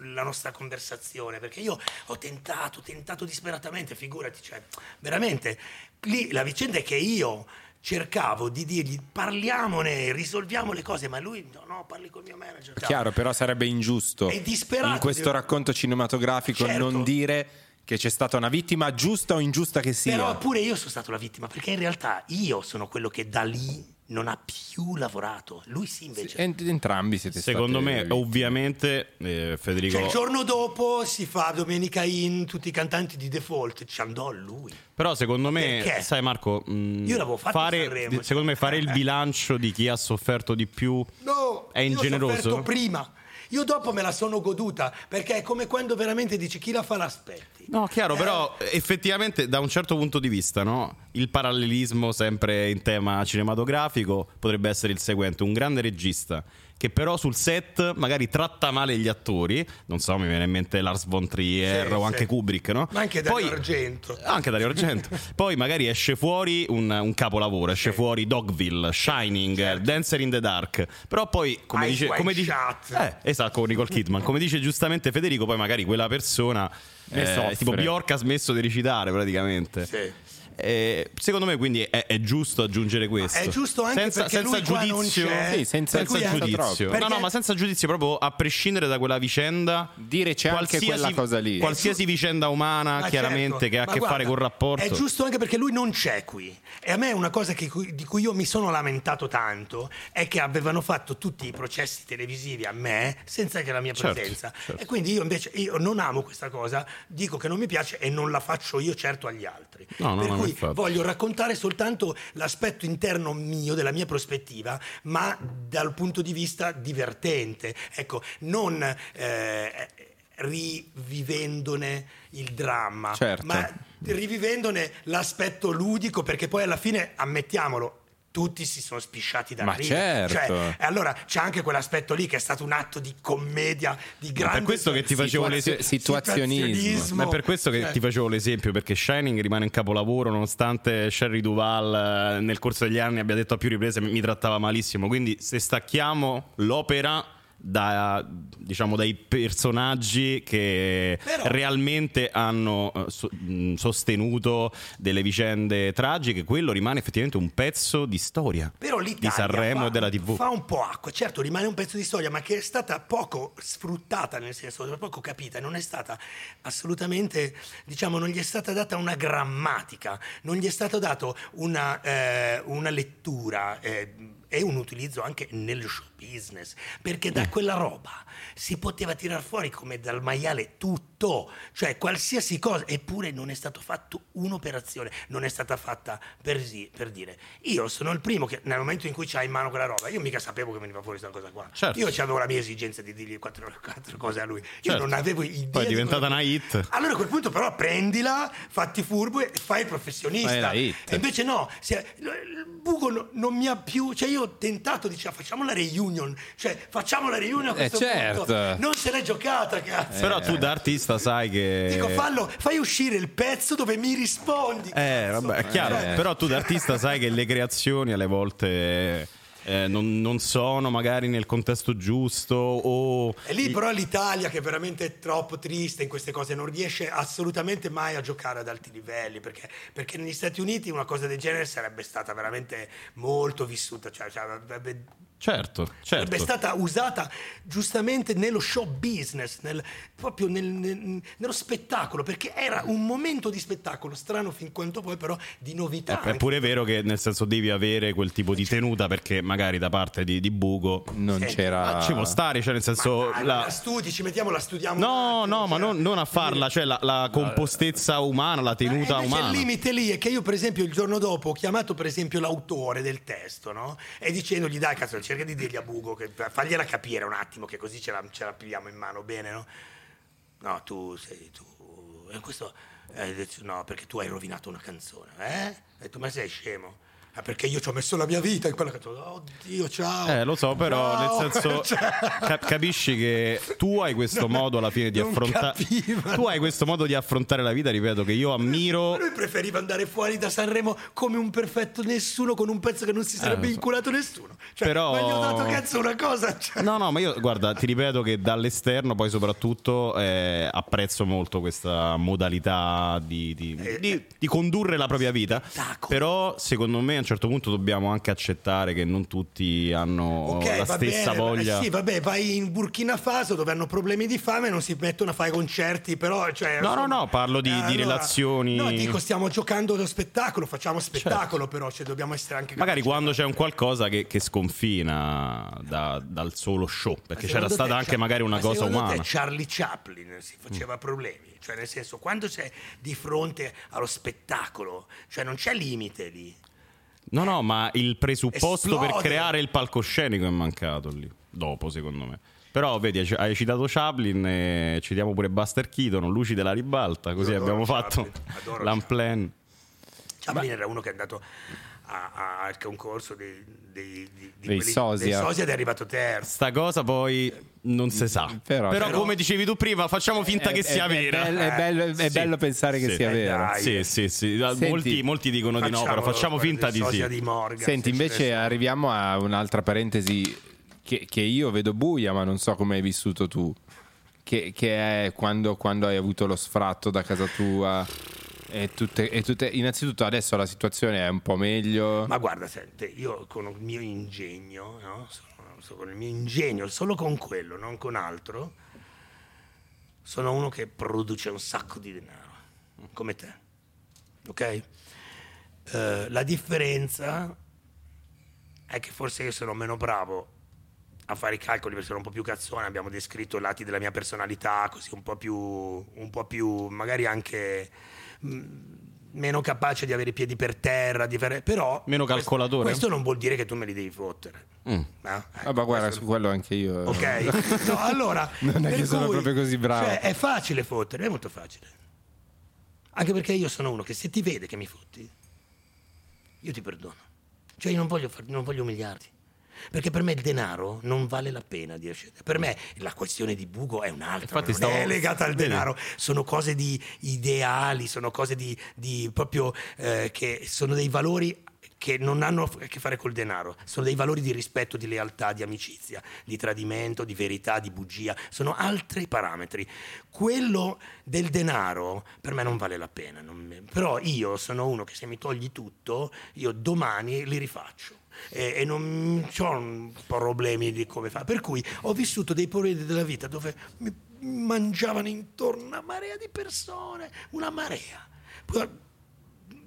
La nostra conversazione, perché io ho tentato, tentato disperatamente, figurati, cioè, veramente, lì la vicenda è che io cercavo di dirgli parliamone, risolviamo le cose, ma lui no, no, parli col mio manager. Chiaro, però sarebbe ingiusto È disperato in questo racconto cinematografico Certo. non dire che c'è stata una vittima giusta o ingiusta che sia. Però pure io sono stato la vittima, perché in realtà io sono quello che da lì non ha più lavorato. Lui sì invece. Ent- entrambi siete Secondo me, vittime. ovviamente, eh, Federico. Cioè, il giorno dopo si fa Domenica In, tutti i cantanti di default, ci andò lui. Però secondo me, Perché? sai Marco, mh, Io l'avevo fatto fare, Sanremo. secondo me fare il bilancio di chi ha sofferto di più No, è io ho ingeneroso. sofferto prima. Io dopo me la sono goduta, perché è come quando veramente dici chi la fa l'aspetti. No, chiaro, Eh, però effettivamente da un certo punto di vista, no? il parallelismo sempre in tema cinematografico potrebbe essere il seguente, un grande regista che però sul set magari tratta male gli attori, non so, mi viene in mente Lars von Trier Sì, o sì. anche Kubrick, no? Ma anche Dario Argento. Anche Dario Argento. Poi magari esce fuori un, un capolavoro, esce fuori Dogville, Shining, Dancer in the Dark, però poi come Eyes dice... Come dice eh, esatto, con Nicole Kidman. Come dice giustamente Federico, poi magari quella persona Ne soffre. tipo Bjork ha smesso di recitare praticamente. Sì. Eh, secondo me quindi è, è giusto aggiungere questo. è giusto anche senza, perché senza lui qua non giudizio. c'è. Sì, senza- senza Per giudizio. troppo. No, no, Perché- ma senza giudizio, proprio a prescindere da quella vicenda. Dire c'è anche quella cosa lì. Qualsiasi vicenda umana, Ma chiaramente, certo, che ha a che guarda, fare col rapporto. È giusto anche perché lui non c'è qui. E a me una cosa che- di cui io mi sono lamentato tanto è che avevano fatto tutti i processi televisivi a me senza che la mia Certo, presenza. certo. E quindi io invece io non amo questa cosa, dico che non mi piace e non la faccio io certo agli altri. No, no, per no, voglio raccontare soltanto l'aspetto interno mio, della mia prospettiva, ma dal punto di vista divertente. Ecco, non eh, rivivendone il dramma, Certo. ma rivivendone l'aspetto ludico, perché poi alla fine, ammettiamolo, tutti si sono spisciati da Ma ridere. certo. Cioè, e allora c'è anche quell'aspetto lì che è stato un atto di commedia, di Ma grande per questo che ti facevo Situazio- l'esempio. situazionismo. Ma è per questo che Cioè, ti facevo l'esempio, perché Shining rimane in capolavoro nonostante Sherry Duval eh, nel corso degli anni abbia detto a più riprese mi trattava malissimo. Quindi se stacchiamo l'opera da, diciamo, dai personaggi che Però- realmente hanno eh, so- sostenuto delle vicende tragiche, quello rimane effettivamente un pezzo di storia Però l'Italia di Sanremo fa, e della TV. fa un po' acqua, certo rimane un pezzo di storia, ma che è stata poco sfruttata, nel senso poco capita, non è stata assolutamente, diciamo, non gli è stata data una grammatica, non gli è stato dato una, eh, una lettura. eh, e un utilizzo anche nel show business, perché da quella roba si poteva tirar fuori come dal maiale tutto, cioè qualsiasi cosa, eppure non è stato fatto un'operazione, non è stata fatta per, per dire io sono il primo che nel momento in cui c'hai in mano quella roba, io mica sapevo che veniva fuori questa cosa qua, Certo. io avevo la mia esigenza di dirgli quattro, quattro cose a lui, io Certo. non avevo idea. Poi è di diventata cosa- una hit. allora a quel punto però prendila, fatti furbo e fai il professionista. E invece no, è- il buco no- non mi ha più, cioè io ho tentato, diceva facciamo la reunion, cioè facciamo la reunion a questo certo. punto. Non se l'è giocata, cazzo. Però tu da artista sai che... Dico, fallo, fai uscire il pezzo dove mi rispondi. Eh, cazzo. vabbè, è chiaro. Eh. Però tu da artista sai che le creazioni alle volte eh, non, non sono magari nel contesto giusto o... E lì però l'Italia che è veramente troppo triste in queste cose non riesce assolutamente mai a giocare ad alti livelli perché, perché negli Stati Uniti una cosa del genere sarebbe stata veramente molto vissuta, cioè, cioè, avrebbe, Certo, sarebbe certo. stata usata giustamente nello show business, nel- proprio nel- nel- nello spettacolo perché era un momento di spettacolo strano fin quanto poi però di novità. È pure vero che nel senso devi avere quel tipo di tenuta perché magari da parte di, di Bugo Non Senti, c'era. ah, ci può stare, cioè nel senso... Ma, la- la studi, ci mettiamo, la studiamo. No, no, ma cioè, non, non a farla, cioè la, la compostezza umana, la tenuta Eh, invece umana. Il limite lì è che io, per esempio, il giorno dopo ho chiamato, per esempio, l'autore del testo, no? E dicendogli, dai, cazzo, cerca di dirgli a Bugo, che, fagliela capire un attimo, che così ce la, ce la pigliamo in mano bene, no? No, tu sei tu. E questo. eh, no, perché tu hai rovinato una canzone, eh? Ho detto, ma sei scemo? Ah, perché io ci ho messo la mia vita in quella canzone. Oddio, ciao. Eh, lo so, però Ciao. nel senso Cioè, cap- capisci che tu hai questo modo alla fine di non affrontare. Tu hai questo modo di affrontare la vita, ripeto, che io ammiro Lui preferiva andare fuori da Sanremo come un perfetto nessuno con un pezzo che non si sarebbe lo so. inculato nessuno. Cioè, Però- ma gli ho dato cazzo una cosa. cioè. No, no, ma io guarda, ti ripeto che dall'esterno poi soprattutto eh, apprezzo molto questa modalità di, di- di- di condurre la propria vita. Spettacolo. Però secondo me a un certo punto dobbiamo anche accettare che non tutti hanno Ok, la stessa bene, voglia. eh sì, vabbè, vai in Burkina Faso dove hanno problemi di fame e non si mettono a fare concerti, però... Cioè, No, no, no, parlo di- di relazioni- No, dico, stiamo giocando lo spettacolo, facciamo spettacolo però, cioè, dobbiamo essere anche... Magari quando c'è un qualcosa che, che sconfina da- dal solo show, perché c'era stata te, anche Char- magari una ma cosa umana. Te Charlie Chaplin si faceva problemi, cioè nel senso quando sei di fronte allo spettacolo, cioè non c'è limite lì. No, no, ma il presupposto per Esplode. creare il palcoscenico è mancato lì. Dopo, secondo me. Però, vedi, hai- citato Chaplin, e citiamo pure Buster Keaton, Luci della ribalta, così abbiamo Chaplin, fatto l'unplan. Chaplin era uno che è andato a- a- al concorso dei, dei, di- di Dei quelli- sosia. dei sosia ed è arrivato terzo. Sta cosa poi non si sa. Però- Però, Però- come dicevi tu prima, facciamo finta È- che sia è- vera. È, bello, è bello- è Sì. bello pensare che Sì. sia Eh, vero. dai. Sì, sì, sì. Senti- molti, molti dicono di no, però facciamo finta di sì. di Morgan. Senti, se ce invece arriviamo a un'altra parentesi che, che io vedo buia, ma non so come hai vissuto tu. che, che è quando, quando hai avuto lo sfratto da casa tua. E tutte, e tutte- innanzitutto adesso la situazione è un po' meglio. Ma guarda, sente, io con il mio ingegno, no? Sono- con il mio ingegno, solo con quello, non con altro, sono uno che produce un sacco di denaro, come te. Ok? Eh, la differenza è che forse io sono meno bravo a fare i calcoli perché sono un po' più cazzone, abbiamo descritto i lati della mia personalità, così un po' più, un po' più magari anche meno capace di avere i piedi per terra, di fare- però Meno questo- calcolatore? Questo non vuol dire che tu me li devi fottere. Mm. Eh? Ah, Ecco, ma guarda, questo- su quello anche io. Ok, no, allora Non è che sono cui, proprio così bravo. cioè, è facile fottere, è molto facile. Anche perché io sono uno che se ti vede che mi fotti, io ti perdono. Cioè io non voglio, far- non voglio umiliarti. Perché per me il denaro non vale la pena di accedere. Per me la questione di buco è un'altra, Infatti non stavo- è legata al denaro. Sono cose di ideali, sono cose di, di proprio eh, che sono dei valori che non hanno a che fare col denaro, sono dei valori di rispetto, di lealtà, di amicizia, di tradimento, di verità, di bugia, sono altri parametri. Quello del denaro per me non vale la pena, mi- però io sono uno che se mi togli tutto, io domani li rifaccio. E, e non ho problemi di come fa. Per cui ho vissuto dei periodi della vita dove mi mangiavano intorno una marea di persone, una marea.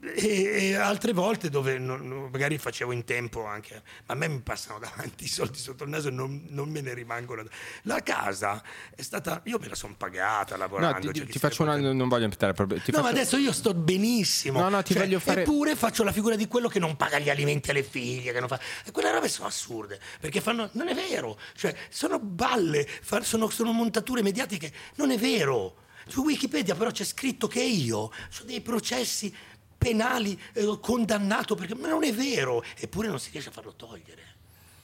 E, e altre volte dove non- magari facevo in tempo anche, ma a me mi passano davanti i soldi sotto il naso e non, non me ne rimangono. La casa è stata, io me la sono pagata No, lavorando. ti, cioè, ti faccio una. Non voglio proprio. Ti no, faccio- ma adesso io sto benissimo. No, no, ti Cioè, voglio fare- Eppure faccio la figura di quello che non paga gli alimenti alle figlie, che non fa... E quelle robe sono assurde, perché fanno... Non è vero, cioè, sono balle, sono, sono montature mediatiche. Non è vero. Su Wikipedia però c'è scritto che io ho dei processi penali eh, condannato perché... Ma non è vero, eppure non si riesce a farlo togliere.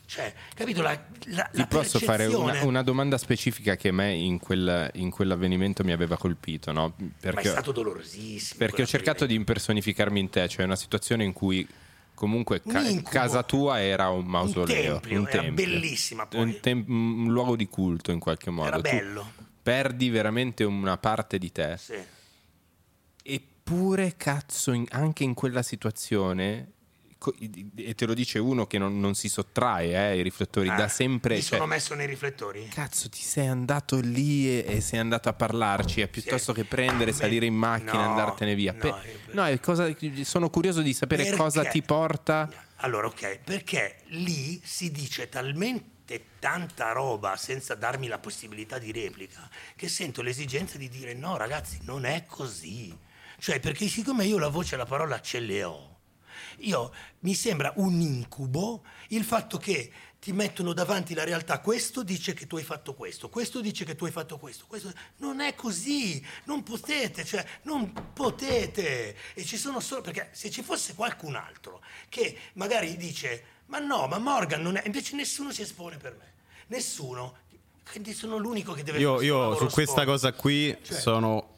Cioè, capito? La, la, Ti la posso fare una, una domanda specifica che a me in, quel- in quell'avvenimento mi aveva colpito, no? Ma è Perché, stato dolorosissimo. perché ho cercato di impersonificarmi in te, cioè una situazione in cui comunque ca- Un casa tua era un mausoleo, tempio, era bellissima poi. Un, tem- un luogo di culto in qualche modo. Era Tu bello. perdi veramente una parte di te. Sì. Eppure, cazzo, in- anche in quella situazione, e te lo dice uno che non, non si sottrae eh, ai riflettori, da Eh, sempre... Mi cioè, sono messo nei riflettori? Cazzo, ti sei andato lì e, e sei andato a parlarci, piuttosto che prendere, Beh, salire in macchina e no, andartene via. no, Pe- no, cosa- sono curioso di sapere Perché? cosa ti porta. Allora, ok, perché lì si dice talmente tanta roba senza darmi la possibilità di replica che sento l'esigenza di dire no, ragazzi, non è così. Cioè, perché siccome io la voce e la parola ce le ho, io mi sembra un incubo il fatto che ti mettono davanti la realtà, questo dice che tu hai fatto questo, questo dice che tu hai fatto questo, questo non è così, non potete, cioè non potete e ci sono solo perché se ci fosse qualcun altro che magari dice "Ma no, ma Morgan non è", invece nessuno si espone per me. Nessuno. Quindi sono l'unico che deve Io, io su questa sporco. cosa qui Cioè- sono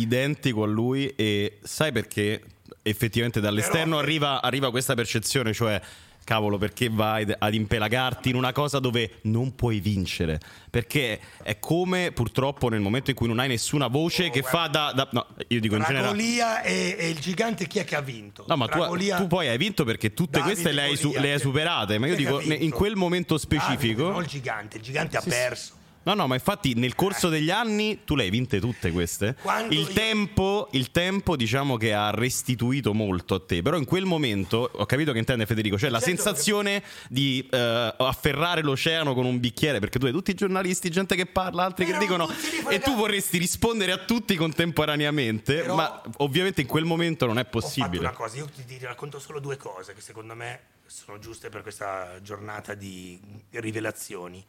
identico a lui e sai perché effettivamente dall'esterno arriva, arriva questa percezione, cioè cavolo perché vai ad impelagarti in una cosa dove non puoi vincere perché è come purtroppo nel momento in cui non hai nessuna voce che fa da, da- no io dico in Tra generale Golia e, e il gigante chi è che ha vinto? No, ma tu, tu poi hai vinto perché tutte Davide queste le hai, su- le hai chi- superate. Ma io dico, in quel momento specifico. Davide, non il gigante, il gigante ha perso. No, no, ma infatti nel corso degli anni tu le hai vinte tutte queste. Quando Il io- tempo, il tempo, diciamo che ha restituito molto a te. Però in quel momento ho capito che intende Federico, cioè la Certo, sensazione di eh, afferrare l'oceano con un bicchiere, perché tu hai tutti i giornalisti, gente che parla, altri che Erano dicono e tu vorresti rispondere a tutti contemporaneamente, Però- ma ovviamente in quel momento non è possibile. una cosa, io ti, ti racconto solo due cose che secondo me sono giuste per questa giornata di rivelazioni.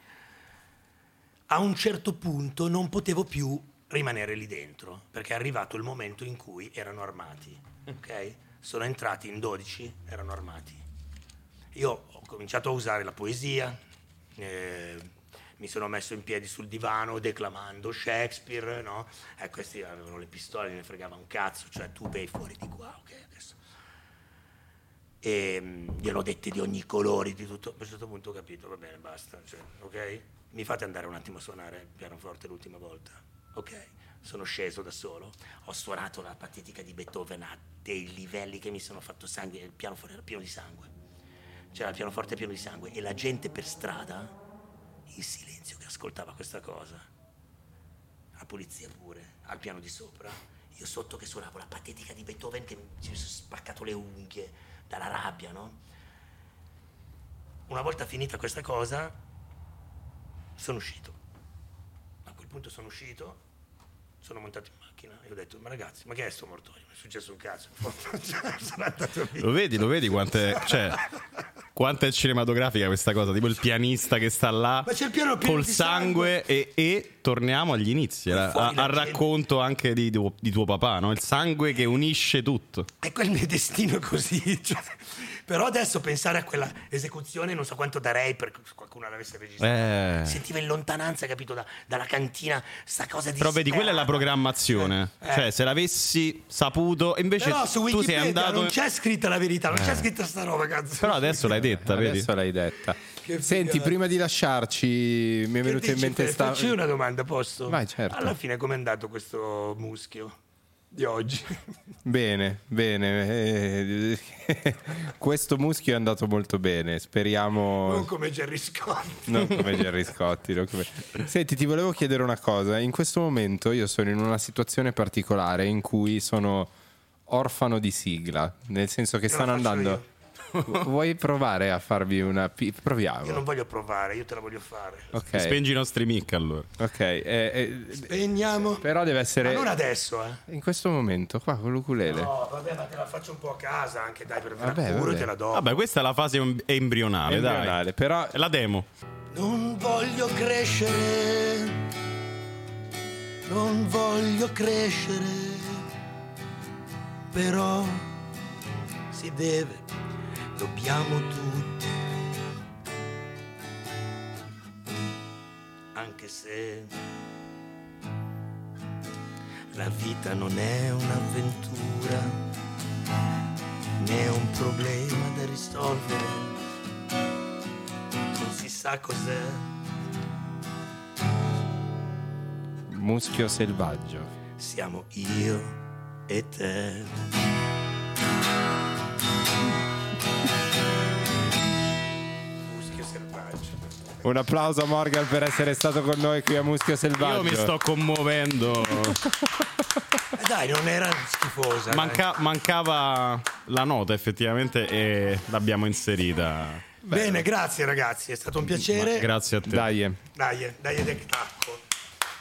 A un certo punto non potevo più rimanere lì dentro, perché è arrivato il momento in cui erano armati. ok? Sono entrati in 12, erano armati. Io ho cominciato a usare la poesia, eh, mi sono messo in piedi sul divano declamando Shakespeare, no? E questi avevano le pistole, ne fregava un cazzo, cioè tu bei fuori di qua, ok, adesso. E mh, gliel'ho dette di ogni colore, di tutto. A un certo punto ho capito, va bene, basta, cioè, ok? Mi fate andare un attimo a suonare il pianoforte l'ultima volta, ok? Sono sceso da solo, ho suonato la patetica di Beethoven a dei livelli che mi sono fatto sangue, il pianoforte era pieno di sangue. C'era il pianoforte pieno di sangue e la gente per strada, in silenzio che ascoltava questa cosa, la polizia pure, al piano di sopra, io sotto che suonavo la patetica di Beethoven che mi sono spaccato le unghie dalla rabbia, no? Una volta finita questa cosa, sono uscito. A quel punto sono uscito, sono montato in macchina e ho detto, ma ragazzi, ma che è sto mortorio? Non è successo un cazzo. Lo vedi, lo vedi quanto è, cioè, quanto è cinematografica questa cosa? Tipo il pianista che sta là Ma c'è il piano col di sangue, E, e torniamo agli inizi, a- la al racconto anche di tuo, di tuo papà, no? il sangue che unisce tutto. E quel mio destino così. cioè. Però adesso pensare a quella esecuzione non so quanto darei per qualcuno l'avesse registrata. Eh. Sentiva in lontananza, capito, da- dalla cantina, sta cosa di Però vedi, quella è la programmazione. Eh. Cioè, se l'avessi saputo, invece Però su tu sei Wikipedia andato. non c'è scritta la verità, non c'è scritta sta roba, cazzo. Però adesso l'hai detta, vedi? Adesso l'hai detta. Che Senti, prima di lasciarci, mi è Che venuta in mente Fe? sta... Facci una domanda, posso? Vai, certo. Alla fine com'è andato questo muschio di oggi? Bene, bene. eh, Questo muschio è andato molto bene. Speriamo. Non come Gerry Scott. Non come Gerry Scotti. non come- Senti, ti volevo chiedere una cosa. In questo momento io sono in una situazione particolare in cui sono orfano di sigla, nel senso che Io stanno andando. Vuoi provare a farvi una. pi- Io non Proviamo. voglio provare, io te la voglio fare. Ok, Spengi i nostri mic allora. ok. eh, eh, Spegniamo. però deve Ma essere non adesso, eh. in questo momento qua con l'ukulele. No, vabbè, ma te la faccio un po' a casa anche, dai, per Vabbè, vabbè. te la do. Vabbè, questa è la fase em- embrionale, Embrionale, dai. però È la demo. Non voglio crescere, non voglio crescere, però si deve, dobbiamo tutti. Anche se la vita non è un'avventura, né un problema da risolvere non si sa cos'è. muschio selvaggio. Siamo io e te. Un applauso a Morgan per essere stato con noi qui a Muschio Selvaggio. Io mi sto commuovendo. Eh dai, non era schifosa. Manca- mancava la nota effettivamente e l'abbiamo inserita. dai. Bene, grazie ragazzi, è stato un piacere. Grazie a te. Dai. eh. Dai, dai del tacco.